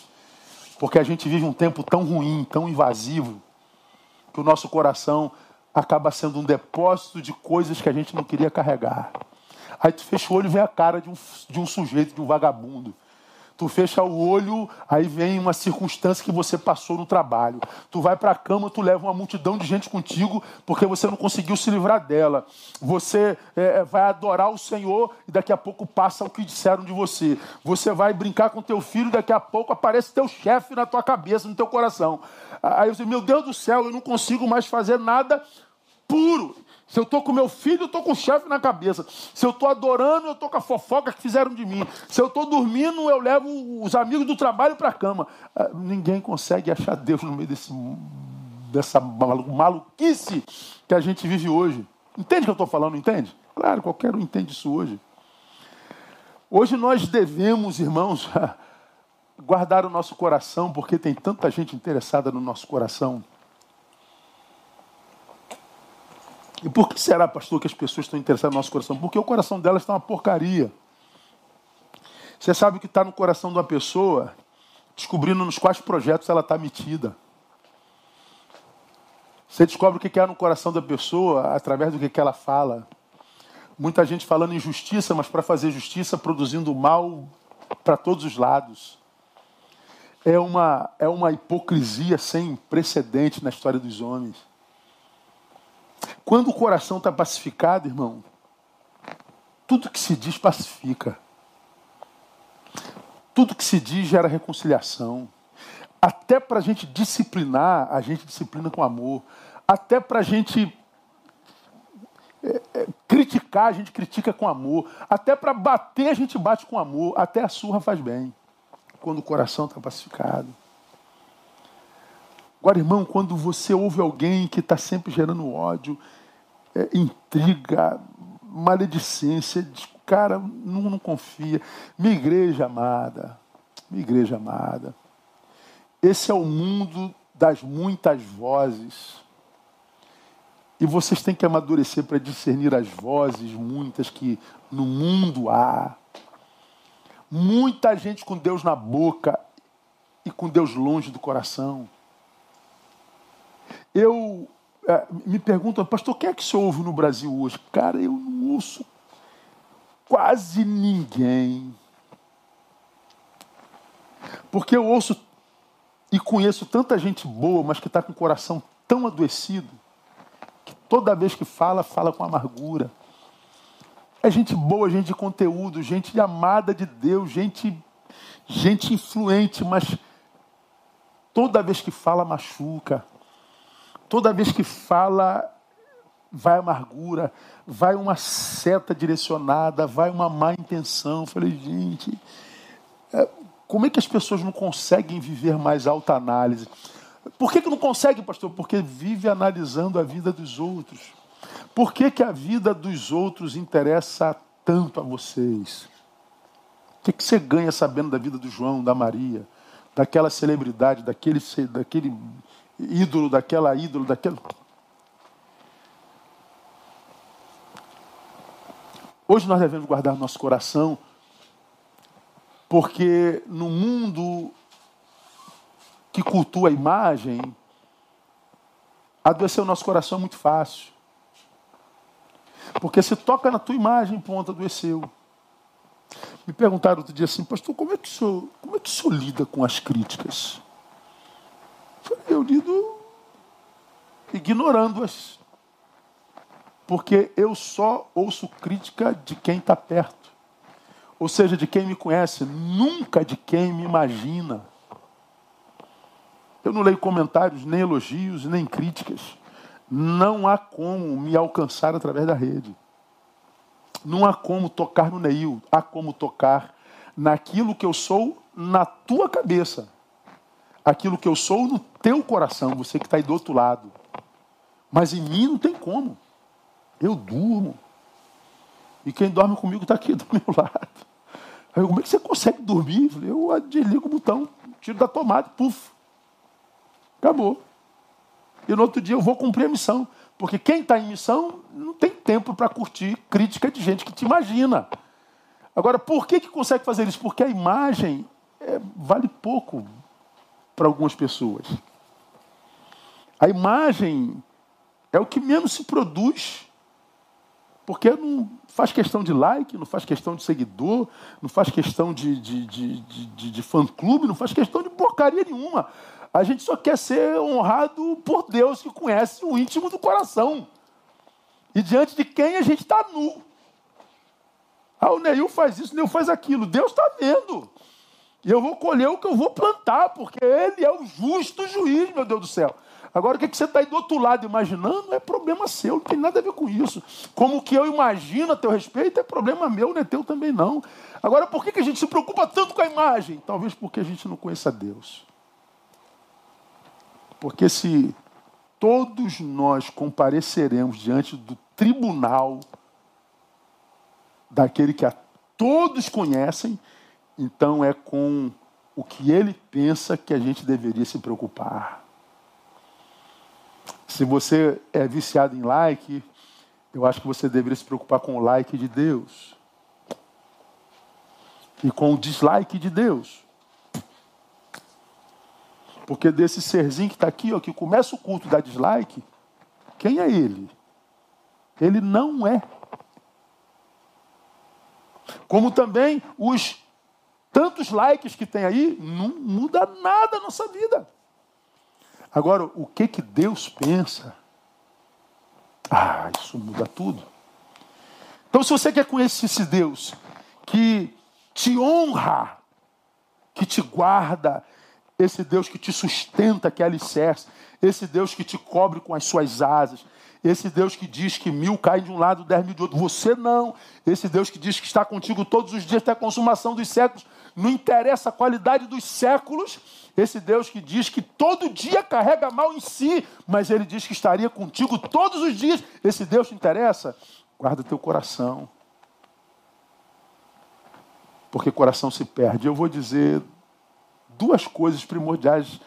Porque a gente vive um tempo tão ruim, tão invasivo, que o nosso coração acaba sendo um depósito de coisas que a gente não queria carregar. Aí tu fecha o olho e vê a cara de um, de um sujeito, de um vagabundo. Tu fecha o olho, aí vem uma circunstância que você passou no trabalho. Tu vai para a cama, tu leva uma multidão de gente contigo porque você não conseguiu se livrar dela. Você é, é, vai adorar o Senhor e daqui a pouco passa o que disseram de você. Você vai brincar com teu filho e daqui a pouco aparece teu chefe na tua cabeça, no teu coração. Aí você, meu Deus do céu, eu não consigo mais fazer nada puro. Se eu estou com meu filho, eu estou com o chefe na cabeça. Se eu estou adorando, eu estou com a fofoca que fizeram de mim. Se eu estou dormindo, eu levo os amigos do trabalho para a cama. Ah, ninguém consegue achar Deus no meio desse, dessa maluquice que a gente vive hoje. Entende o que eu estou falando? Entende? Claro, qualquer um entende isso hoje. Hoje nós devemos, irmãos, guardar o nosso coração, porque tem tanta gente interessada no nosso coração. E por que será, pastor, que as pessoas estão interessadas no nosso coração? Porque o coração delas está uma porcaria. Você sabe o que está no coração de uma pessoa, descobrindo nos quais projetos ela está metida. Você descobre o que há no coração da pessoa através do que ela fala. Muita gente falando em justiça, mas para fazer justiça produzindo mal para todos os lados. É uma, é uma hipocrisia sem precedente na história dos homens. Quando o coração está pacificado, irmão, tudo que se diz pacifica. Tudo que se diz gera reconciliação. Até para a gente disciplinar, a gente disciplina com amor. até para a gente é, é, criticar, a gente critica com amor. Até para bater, a gente bate com amor. Até a surra faz bem, quando o coração está pacificado. Agora, irmão, quando você ouve alguém que está sempre gerando ódio, é, intriga, maledicência, cara, não, não confia. Minha igreja amada, minha igreja amada, esse é o mundo das muitas vozes. E vocês têm que amadurecer para discernir as vozes muitas que no mundo há. Muita gente com Deus na boca e com Deus longe do coração. Eu é, me perguntam, pastor, quem é que se ouve no Brasil hoje? Cara, eu não ouço quase ninguém. Porque eu ouço e conheço tanta gente boa, mas que está com o coração tão adoecido, que toda vez que fala, fala com amargura. É gente boa, gente de conteúdo, gente amada de Deus, gente, gente influente, mas toda vez que fala, machuca. Toda vez que fala, vai amargura, vai uma seta direcionada, vai uma má intenção. Eu falei, gente, é, como é que as pessoas não conseguem viver mais alta análise? Por que, que não consegue, pastor? Porque vive analisando a vida dos outros. Por que, que a vida dos outros interessa tanto a vocês? O que, que você ganha sabendo da vida do João, da Maria, daquela celebridade, daquele, daquele ídolo, daquela ídolo, daquele. Hoje nós devemos guardar nosso coração, porque no mundo que cultua a imagem, adoecer o nosso coração é muito fácil. Porque se toca na tua imagem, ponto, adoeceu. Me perguntaram outro dia assim, pastor, como é que o senhor, como é que o lida com as críticas? Eu lido ignorando-as. Porque eu só ouço crítica de quem está perto. Ou seja, de quem me conhece, nunca de quem me imagina. Eu não leio comentários, nem elogios, nem críticas. Não há como me alcançar através da rede. Não há como tocar no Neil, há como tocar naquilo que eu sou na tua cabeça aquilo que eu sou no teu coração, você que está aí do outro lado. Mas em mim não tem como. Eu durmo. E quem dorme comigo está aqui do meu lado. Aí, como é que você consegue dormir? Eu desligo o botão, tiro da tomada, puf. Acabou. E no outro dia eu vou cumprir a missão. Porque quem está em missão não tem tempo para curtir crítica de gente que te imagina. Agora, por que, que consegue fazer isso? Porque a imagem é, vale pouco para algumas pessoas. A imagem é o que menos se produz, porque não faz questão de like, não faz questão de seguidor, não faz questão de, de, de, de, de fã-clube, não faz questão de porcaria nenhuma. A gente só quer ser honrado por Deus que conhece o íntimo do coração. E diante de quem a gente está nu. Ah, o Neil faz isso, o Neil faz aquilo. Deus está vendo. E eu vou colher o que eu vou plantar, porque Ele é o justo juiz, meu Deus do céu. Agora, o que, você está aí do outro lado imaginando é problema seu, não tem nada a ver com isso. Como o que eu imagino a teu respeito é problema meu, não é teu também não. Agora, por que, a gente se preocupa tanto com a imagem? Talvez porque a gente não conheça Deus. Porque se todos nós compareceremos diante do tribunal daquele que a todos conhecem, então é com o que ele pensa que a gente deveria se preocupar. Se você é viciado em like, eu acho que você deveria se preocupar com o like de Deus. E com o dislike de Deus. Porque desse serzinho que está aqui, ó, que começa o culto da dislike, quem é ele? Ele não é. Como também os tantos likes que tem aí, não muda nada a nossa vida. Agora, o que que Deus pensa? Ah, isso muda tudo. Então, se você quer conhecer esse Deus que te honra, que te guarda, esse Deus que te sustenta, que é alicerce, esse Deus que te cobre com as suas asas, esse Deus que diz que mil caem de um lado, dez mil de outro. Você não. Esse Deus que diz que está contigo todos os dias até a consumação dos séculos. Não interessa a qualidade dos séculos. Esse Deus que diz que todo dia carrega mal em si, mas ele diz que estaria contigo todos os dias. Esse Deus te interessa? Guarda teu coração. Porque coração se perde. Eu vou dizer duas coisas primordiais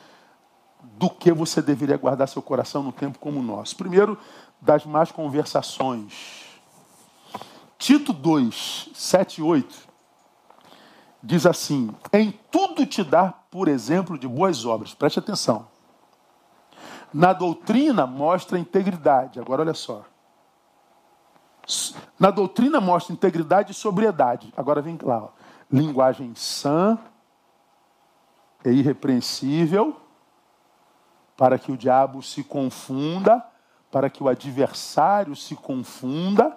do que você deveria guardar seu coração num tempo como o nosso. Primeiro, das más conversações. Tito 2, 7 e 8 diz assim: Em tudo te dar por exemplo de boas obras. Preste atenção. Na doutrina mostra integridade. Agora olha só. Na doutrina mostra integridade e sobriedade. Agora vem lá. Ó. Linguagem sã e irrepreensível, para que o diabo se confunda para que o adversário se confunda,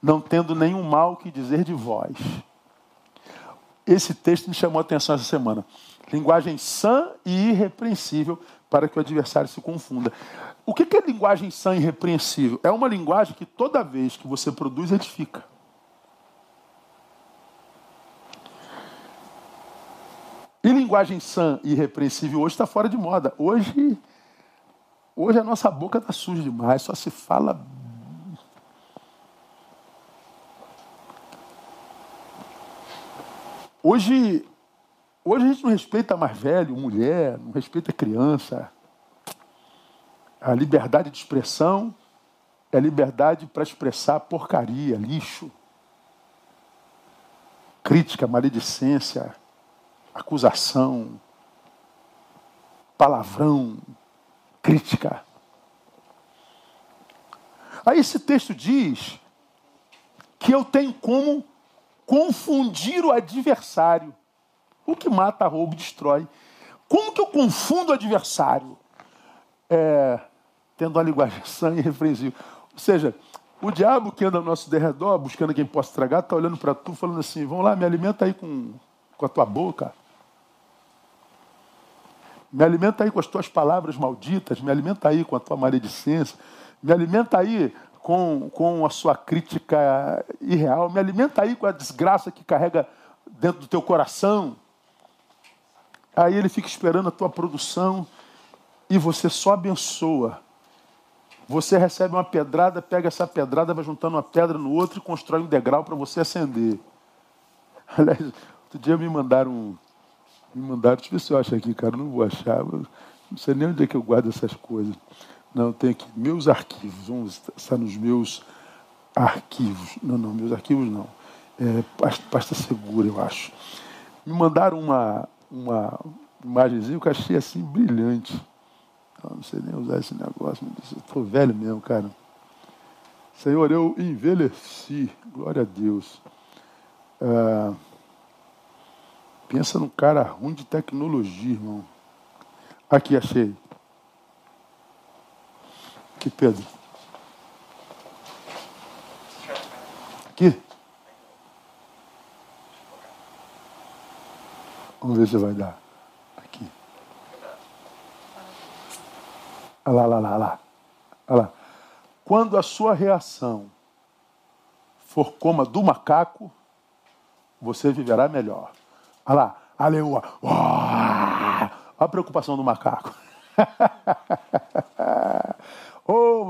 não tendo nenhum mal que dizer de vós. Esse texto me chamou a atenção essa semana. Linguagem sã e irrepreensível para que o adversário se confunda. O que é linguagem sã e irrepreensível? É uma linguagem que toda vez que você produz, edifica. E linguagem sã e irrepreensível hoje está fora de moda. Hoje Hoje a nossa boca está suja demais, só se fala. Hoje, hoje a gente não respeita mais velho, mulher, não respeita criança. A liberdade de expressão é liberdade para expressar porcaria, lixo, crítica, maledicência, acusação, palavrão, crítica. Aí esse texto diz que eu tenho como confundir o adversário. O que mata, rouba destrói. Como que eu confundo o adversário? É, tendo uma linguagem sã e irrepreensível. Ou seja, o diabo que anda ao nosso derredor, buscando quem possa estragar, está olhando para tu, falando assim: vamos lá, me alimenta aí com, com a tua boca. Me alimenta aí com as tuas palavras malditas, me alimenta aí com a tua maledicência, me alimenta aí com, com a sua crítica irreal, me alimenta aí com a desgraça que carrega dentro do teu coração. Aí ele fica esperando a tua produção e você só abençoa. Você recebe uma pedrada, pega essa pedrada, vai juntando uma pedra no outro e constrói um degrau para você acender. Aliás, outro dia me mandaram me mandaram, deixa eu ver se eu acho aqui, cara, não vou achar. Não sei nem onde é que eu guardo essas coisas. Não, tem aqui meus arquivos. Vamos estar nos meus arquivos. Não, não, meus arquivos não. É, pasta, segura, eu acho. Me mandaram uma, uma imagenzinha que eu achei assim brilhante. Eu não sei nem usar esse negócio, estou velho mesmo, cara. Senhor, eu envelheci. Glória a Deus. Ah, Pensa num cara ruim de tecnologia, irmão. Aqui, achei. Aqui, Pedro. Aqui. Vamos ver se vai dar. Aqui. Olha lá, olha lá, olha lá. Olha lá. Quando a sua reação for como a do macaco, você viverá melhor. Olha lá, aleluia. Olha a preocupação do macaco.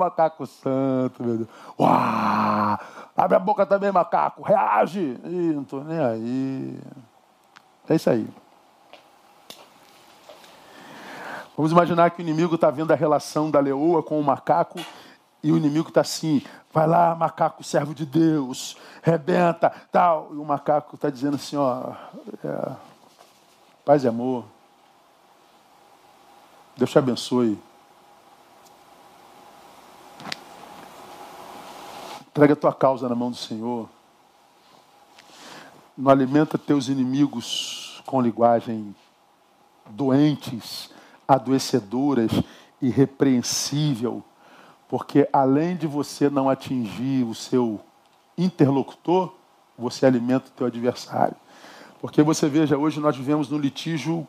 Macaco santo, meu Deus. Uau! Abre a boca também, macaco. Reage. Ih, não estou nem aí. É isso aí. Vamos imaginar que o inimigo está vendo a relação da leoa com o macaco e o inimigo está assim, vai lá, macaco, servo de Deus, rebenta, tal. E o macaco está dizendo assim, ó, é, paz e amor. Deus te abençoe. Entrega a tua causa na mão do Senhor. Não alimenta teus inimigos com linguagem doentes, adoecedoras, irrepreensível porque além de você não atingir o seu interlocutor, você alimenta o teu adversário. Porque você veja, hoje nós vivemos no litígio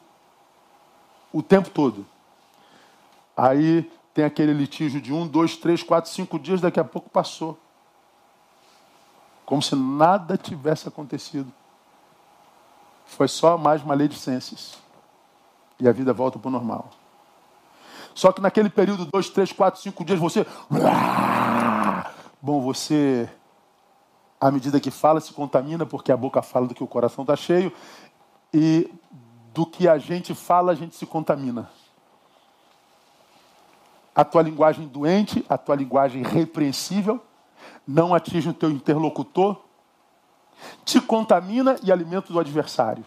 o tempo todo. Aí tem aquele litígio de um, dois, três, quatro, cinco dias, daqui a pouco passou. Como se nada tivesse acontecido. Foi só mais maledicências. E a vida volta para o normal. Só que naquele período, dois, três, quatro, cinco dias, você. Bom, você, à medida que fala, se contamina, porque a boca fala do que o coração está cheio. E do que a gente fala, a gente se contamina. A tua linguagem doente, a tua linguagem repreensível, não atinge o teu interlocutor, te contamina e alimenta o adversário.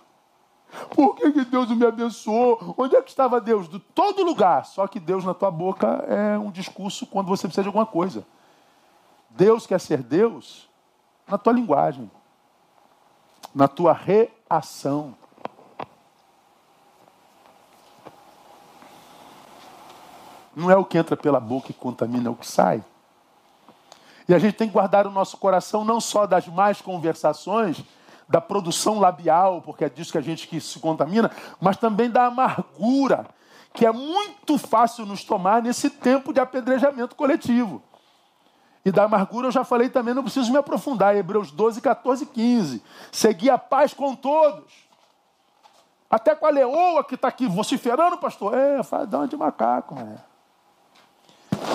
Por que, que Deus me abençoou? Onde é que estava Deus? De todo lugar. Só que Deus na tua boca é um discurso quando você precisa de alguma coisa. Deus quer ser Deus na tua linguagem, na tua reação. Não é o que entra pela boca que contamina, é o que sai. E a gente tem que guardar o nosso coração não só das más conversações, da produção labial, porque é disso que a gente que se contamina, mas também da amargura, que é muito fácil nos tomar nesse tempo de apedrejamento coletivo. E da amargura eu já falei também, não preciso me aprofundar. Hebreus 12, 14 15. Seguir a paz com todos. Até com a leoa que está aqui vociferando, pastor. É, faz dá de macaco, né?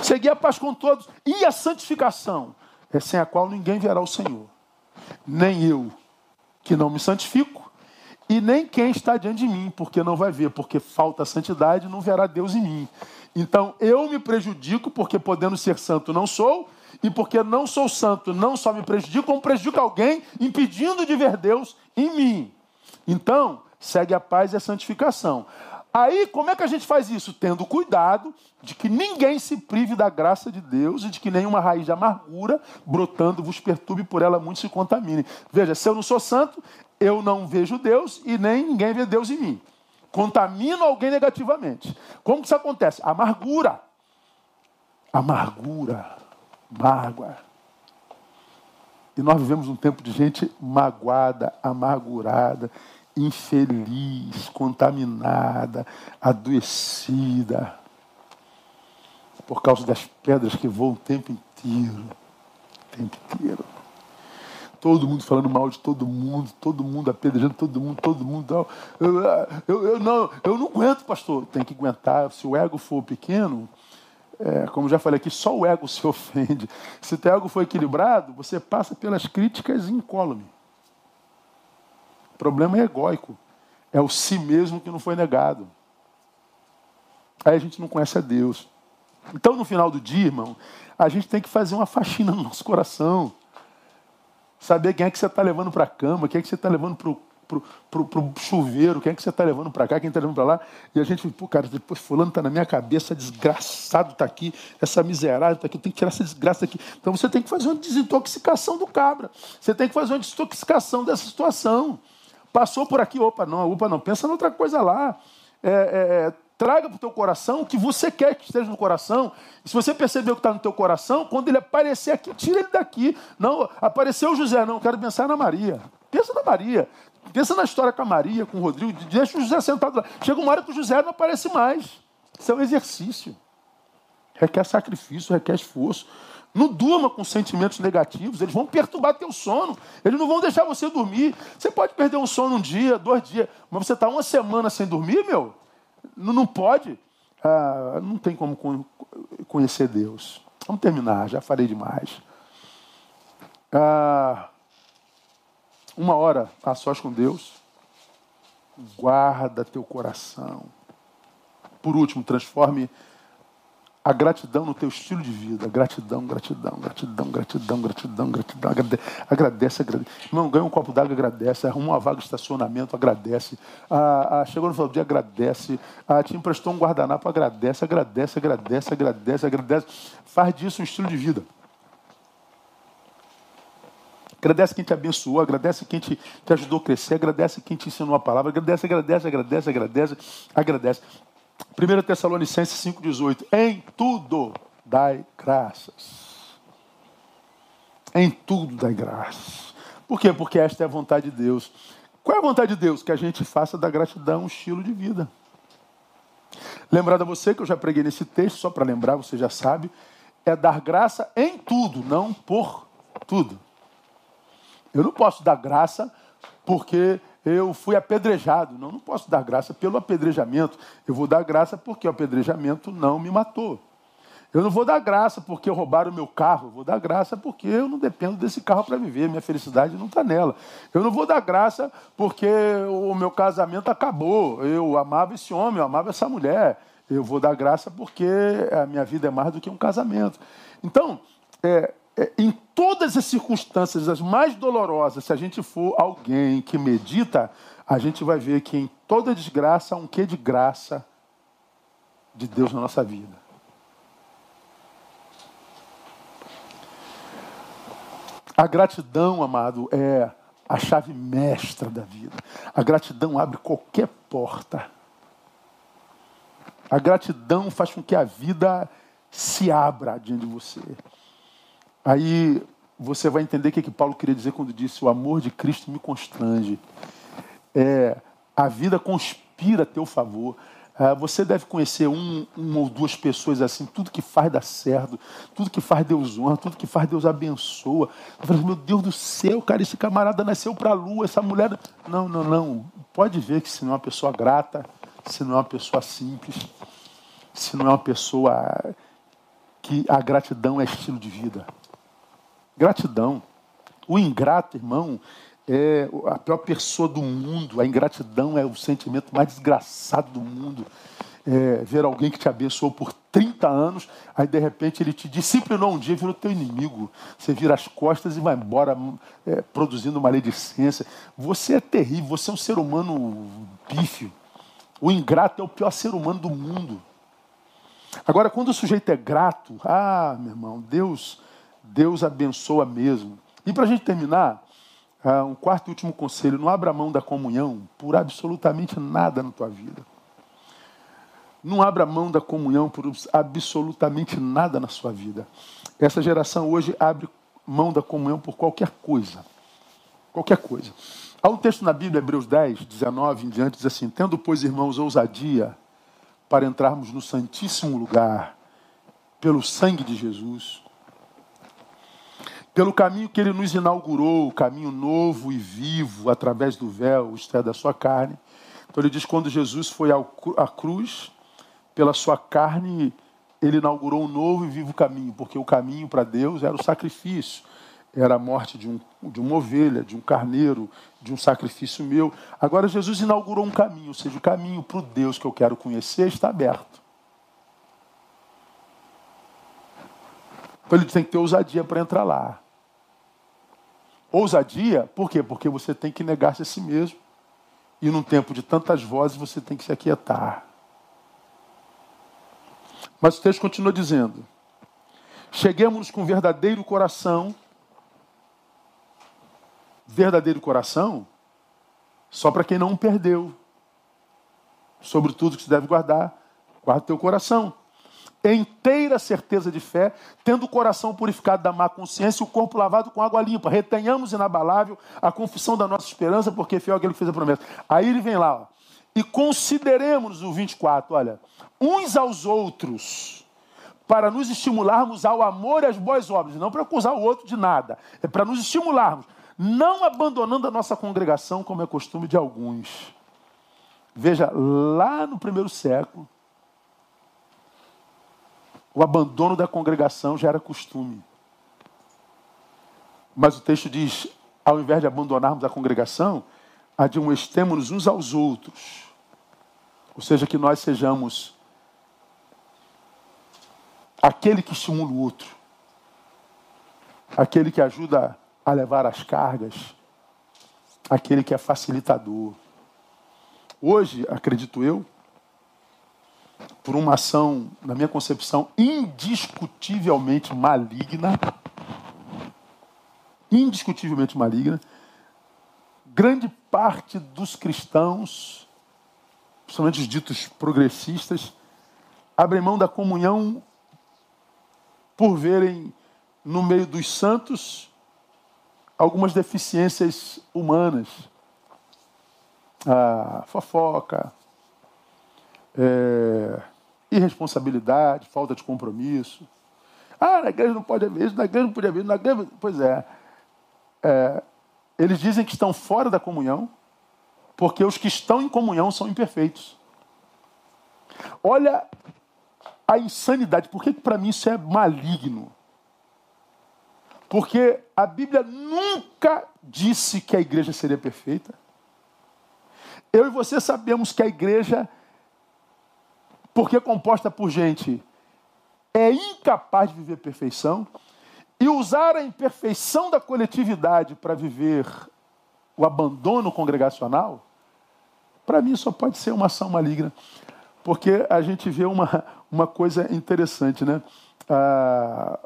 Seguir a paz com todos. E a santificação, é sem a qual ninguém verá o Senhor. Nem eu, que não me santifico, e nem quem está diante de mim, porque não vai ver, porque falta santidade, não verá Deus em mim. Então eu me prejudico, porque podendo ser santo não sou, e porque não sou santo, não só me prejudico, como prejudico alguém, impedindo de ver Deus em mim. Então, segue a paz e a santificação. Aí, como é que a gente faz isso? Tendo cuidado de que ninguém se prive da graça de Deus e de que nenhuma raiz de amargura brotando vos perturbe por ela muito se contamine. Veja, se eu não sou santo, eu não vejo Deus e nem ninguém vê Deus em mim. Contamino alguém negativamente. Como que isso acontece? Amargura. Amargura. Mágoa. E nós vivemos um tempo de gente magoada, amargurada, infeliz, contaminada, adoecida, por causa das pedras que voam o tempo inteiro. O tempo inteiro. Todo mundo falando mal de todo mundo, todo mundo apedrejando todo mundo, todo mundo. Eu, eu, eu, não, eu não aguento, pastor. Tem que aguentar. Se o ego for pequeno, é, como já falei aqui, só o ego se ofende. Se o teu ego for equilibrado, você passa pelas críticas incólume problema é egóico. É o si mesmo que não foi negado. Aí a gente não conhece a Deus. Então, no final do dia, irmão, a gente tem que fazer uma faxina no nosso coração. Saber quem é que você está levando para a cama, quem é que você está levando para o chuveiro, quem é que você está levando para cá, quem está levando para lá. E a gente, pô, cara, depois fulano está na minha cabeça, desgraçado está aqui, essa miserável está aqui, eu tenho que tirar essa desgraça aqui. Então você tem que fazer uma desintoxicação do cabra. Você tem que fazer uma desintoxicação dessa situação. Passou por aqui, opa, não, opa, não. Pensa em outra coisa lá. É, é, é traga para o teu coração o que você quer que esteja no coração. E se você perceber o que está no teu coração, quando ele aparecer aqui, tira ele daqui. Não, apareceu José, não, quero pensar na Maria. Pensa na Maria. Pensa na história com a Maria, com o Rodrigo. Deixa o José sentado lá. Chega uma hora que o José não aparece mais. Isso é um exercício. Requer sacrifício, requer esforço. Não durma com sentimentos negativos, eles vão perturbar teu sono, eles não vão deixar você dormir. Você pode perder um sono um dia, dois dias, mas você está uma semana sem dormir, meu? Não, não pode. Ah, não tem como conhecer Deus. Vamos terminar, já falei demais. Ah, uma hora a sós com Deus, guarda teu coração. Por último, transforme a gratidão no teu estilo de vida. Gratidão, gratidão, gratidão, gratidão, gratidão, gratidão. Agradece, agradece. Irmão, ganha um copo d'água, agradece. Arruma uma vaga de estacionamento, agradece. Ah, ah, chegou no final do dia, agradece. Ah, te emprestou um guardanapo, agradece, agradece, agradece, agradece, agradece. Faz disso um estilo de vida. Agradece quem te abençoou, agradece quem te, te ajudou a crescer, agradece quem te ensinou a palavra, agradece, agradece, agradece, agradece, agradece. 1 Tessalonicenses 5,18. Em tudo dai graças. Em tudo dai graças. Por quê? Porque esta é a vontade de Deus. Qual é a vontade de Deus? Que a gente faça da gratidão um estilo de vida. Lembrando a você que eu já preguei nesse texto, só para lembrar, você já sabe, é dar graça em tudo, não por tudo. Eu não posso dar graça porque eu fui apedrejado. Não, não posso dar graça pelo apedrejamento. Eu vou dar graça porque o apedrejamento não me matou. Eu não vou dar graça porque roubaram o meu carro. Eu vou dar graça porque eu não dependo desse carro para viver. Minha felicidade não está nela. Eu não vou dar graça porque o meu casamento acabou. Eu amava esse homem, eu amava essa mulher. Eu vou dar graça porque a minha vida é mais do que um casamento. Então, é, é, em todas as circunstâncias, as mais dolorosas, se a gente for alguém que medita, a gente vai ver que em toda desgraça há um quê de graça de Deus na nossa vida. A gratidão, amado, é a chave mestra da vida. A gratidão abre qualquer porta. A gratidão faz com que a vida se abra diante de você. Aí você vai entender o que, que Paulo queria dizer quando disse: O amor de Cristo me constrange. É, a vida conspira a teu favor. É, você deve conhecer um, uma ou duas pessoas assim, tudo que faz dá certo, tudo que faz Deus honra, tudo que faz Deus abençoa. Falo, meu Deus do céu, cara, esse camarada nasceu para a lua, essa mulher. Não, não, não. Pode ver que se não é uma pessoa grata, se não é uma pessoa simples, se não é uma pessoa que a gratidão é estilo de vida. Gratidão. O ingrato, irmão, é a pior pessoa do mundo. A ingratidão é o sentimento mais desgraçado do mundo. É, ver alguém que te abençoou por 30 anos, aí de repente ele te disciplinou um dia, virou teu inimigo. Você vira as costas e vai embora é, produzindo maledicência. Você é terrível, você é um ser humano pífio. O ingrato é o pior ser humano do mundo. Agora, quando o sujeito é grato, ah, meu irmão, Deus Deus abençoa mesmo. E para a gente terminar, uh, um quarto e último conselho: não abra mão da comunhão por absolutamente nada na tua vida. Não abra mão da comunhão por absolutamente nada na sua vida. Essa geração hoje abre mão da comunhão por qualquer coisa. Qualquer coisa. Há um texto na Bíblia, Hebreus 10, 19 em diante, diz assim: Tendo, pois, irmãos, ousadia para entrarmos no Santíssimo Lugar, pelo sangue de Jesus, pelo caminho que ele nos inaugurou, o caminho novo e vivo, através do véu, isto é, da sua carne. Então ele diz: quando Jesus foi à cruz, pela sua carne, ele inaugurou um novo e vivo caminho, porque o caminho para Deus era o sacrifício, era a morte de, um, de uma ovelha, de um carneiro, de um sacrifício meu. Agora Jesus inaugurou um caminho, ou seja, o caminho para o Deus que eu quero conhecer está aberto. Então ele tem que ter ousadia para entrar lá. Ousadia, por quê? Porque você tem que negar-se a si mesmo. E num tempo de tantas vozes, você tem que se aquietar. Mas o texto continua dizendo: Cheguemos com verdadeiro coração. Verdadeiro coração, só para quem não perdeu. Sobre tudo que se deve guardar, guarda teu coração inteira certeza de fé, tendo o coração purificado da má consciência e o corpo lavado com água limpa. Retenhamos inabalável a confissão da nossa esperança, porque fiel é aquele que fez a promessa. Aí ele vem lá, ó, e consideremos o 24, olha, uns aos outros, para nos estimularmos ao amor e às boas obras, não para acusar o outro de nada, é para nos estimularmos, não abandonando a nossa congregação, como é costume de alguns. Veja, lá no primeiro século, o abandono da congregação já era costume. Mas o texto diz: ao invés de abandonarmos a congregação, admoestemos-nos uns aos outros. Ou seja, que nós sejamos aquele que estimula o outro, aquele que ajuda a levar as cargas, aquele que é facilitador. Hoje, acredito eu, por uma ação, na minha concepção, indiscutivelmente maligna, indiscutivelmente maligna, grande parte dos cristãos, principalmente os ditos progressistas, abrem mão da comunhão por verem no meio dos santos algumas deficiências humanas. A fofoca, é, irresponsabilidade, falta de compromisso. Ah, na igreja não pode haver isso, na igreja não pode haver na igreja. Pois é. é. Eles dizem que estão fora da comunhão, porque os que estão em comunhão são imperfeitos. Olha a insanidade. Por que, que para mim isso é maligno? Porque a Bíblia nunca disse que a igreja seria perfeita. Eu e você sabemos que a igreja, porque é composta por gente, é incapaz de viver perfeição. E usar a imperfeição da coletividade para viver o abandono congregacional, para mim só pode ser uma ação maligna. Porque a gente vê uma, uma coisa interessante, né? Ah,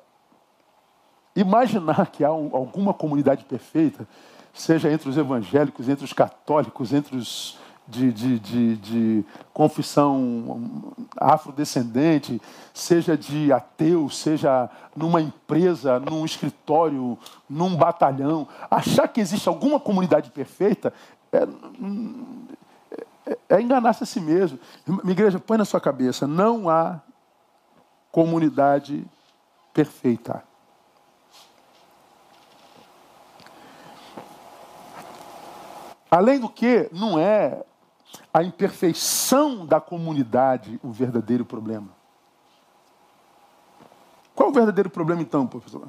Imaginar que há um, alguma comunidade perfeita, seja entre os evangélicos, entre os católicos, entre os de, de, de, de confissão afrodescendente, seja de ateu, seja numa empresa, num escritório, num batalhão, achar que existe alguma comunidade perfeita é, é, é enganar-se a si mesmo. Minha igreja, põe na sua cabeça: não há comunidade perfeita. Além do que, não é a imperfeição da comunidade o verdadeiro problema. Qual é o verdadeiro problema, então, professor?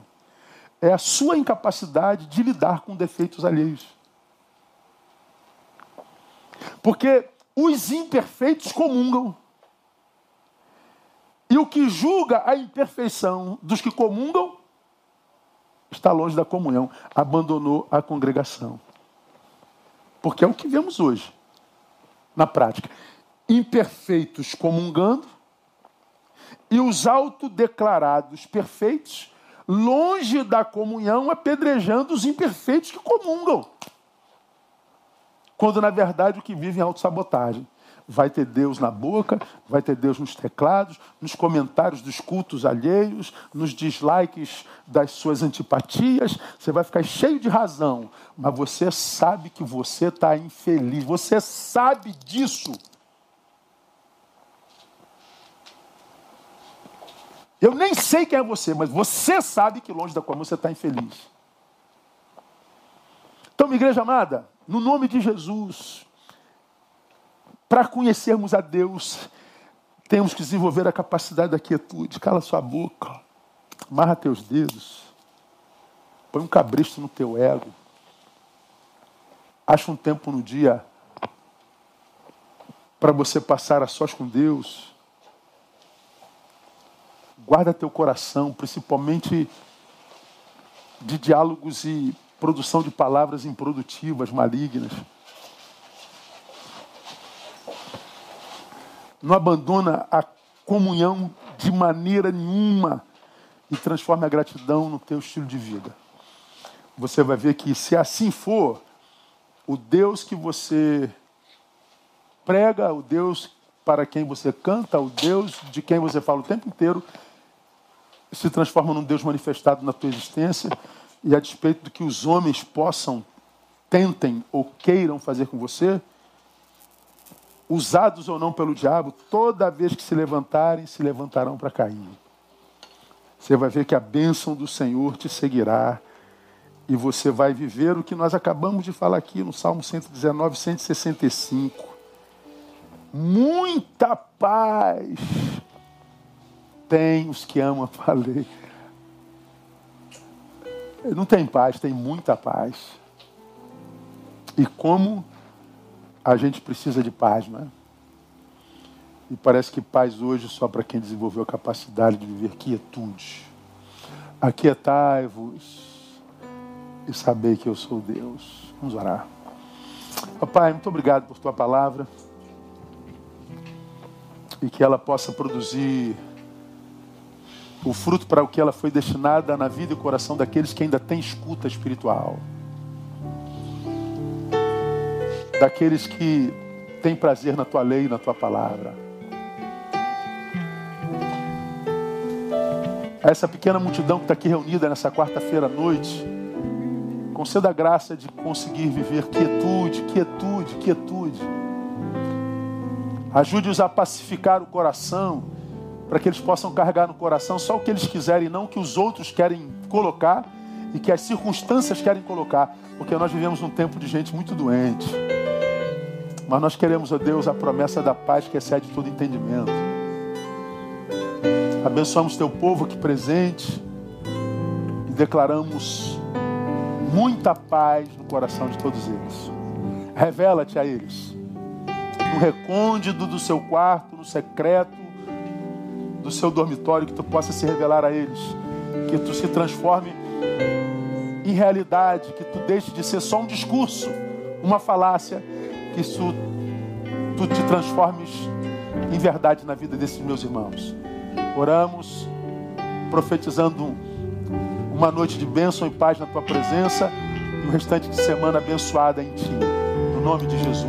É a sua incapacidade de lidar com defeitos alheios. Porque os imperfeitos comungam. E o que julga a imperfeição dos que comungam está longe da comunhão, abandonou a congregação. Porque é o que vemos hoje, na prática. Imperfeitos comungando e os autodeclarados perfeitos, longe da comunhão, apedrejando os imperfeitos que comungam. Quando, na verdade, o que vivem é autossabotagem. Vai ter Deus na boca, vai ter Deus nos teclados, nos comentários dos cultos alheios, nos dislikes das suas antipatias. Você vai ficar cheio de razão, mas você sabe que você está infeliz. Você sabe disso. Eu nem sei quem é você, mas você sabe que longe da qual você está infeliz. Então, minha igreja amada, no nome de Jesus, para conhecermos a Deus, temos que desenvolver a capacidade da quietude. Cala sua boca, amarra teus dedos, põe um cabresto no teu ego. Acha um tempo no dia para você passar a sós com Deus. Guarda teu coração, principalmente de diálogos e produção de palavras improdutivas, malignas. Não abandona a comunhão de maneira nenhuma e transforme a gratidão no teu estilo de vida. Você vai ver que se assim for, o Deus que você prega, o Deus para quem você canta, o Deus de quem você fala o tempo inteiro, se transforma num Deus manifestado na tua existência e a despeito do que os homens possam, tentem ou queiram fazer com você, usados ou não pelo diabo, toda vez que se levantarem, se levantarão para cair. Você vai ver que a bênção do Senhor te seguirá e você vai viver o que nós acabamos de falar aqui no Salmo 119, 165. Muita paz tem os que amam a lei. Não tem paz, tem muita paz. E como a gente precisa de paz, não é? E parece que paz hoje só para quem desenvolveu a capacidade de viver quietude. Aquietai-vos e saber que eu sou Deus. Vamos orar. Pai, muito obrigado por tua palavra e que ela possa produzir o fruto para o que ela foi destinada na vida e coração daqueles que ainda têm escuta espiritual daqueles que têm prazer na tua lei e na tua palavra. A essa pequena multidão que está aqui reunida nessa quarta-feira à noite, conceda a graça de conseguir viver quietude, quietude, quietude. Ajude-os a pacificar o coração para que eles possam carregar no coração só o que eles quiserem, não o que os outros querem colocar e que as circunstâncias querem colocar, porque nós vivemos num tempo de gente muito doente. Mas nós queremos, ó Deus, a promessa da paz que excede todo entendimento. Abençoamos teu povo aqui presente e declaramos muita paz no coração de todos eles. Revela-te a eles, no recôndito do seu quarto, no secreto do seu dormitório, que tu possa se revelar a eles, que tu se transforme em realidade, que tu deixe de ser só um discurso, uma falácia, que isso, tu te transformes em verdade na vida desses meus irmãos. Oramos, profetizando uma noite de bênção e paz na tua presença e o restante de semana abençoada em ti. No nome de Jesus.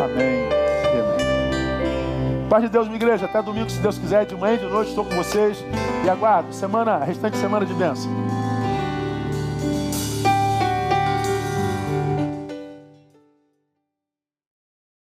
Amém. Amém. Paz de Deus, minha igreja. Até domingo, se Deus quiser, de manhã e de noite estou com vocês. E aguardo. Semana, restante de semana de bênção.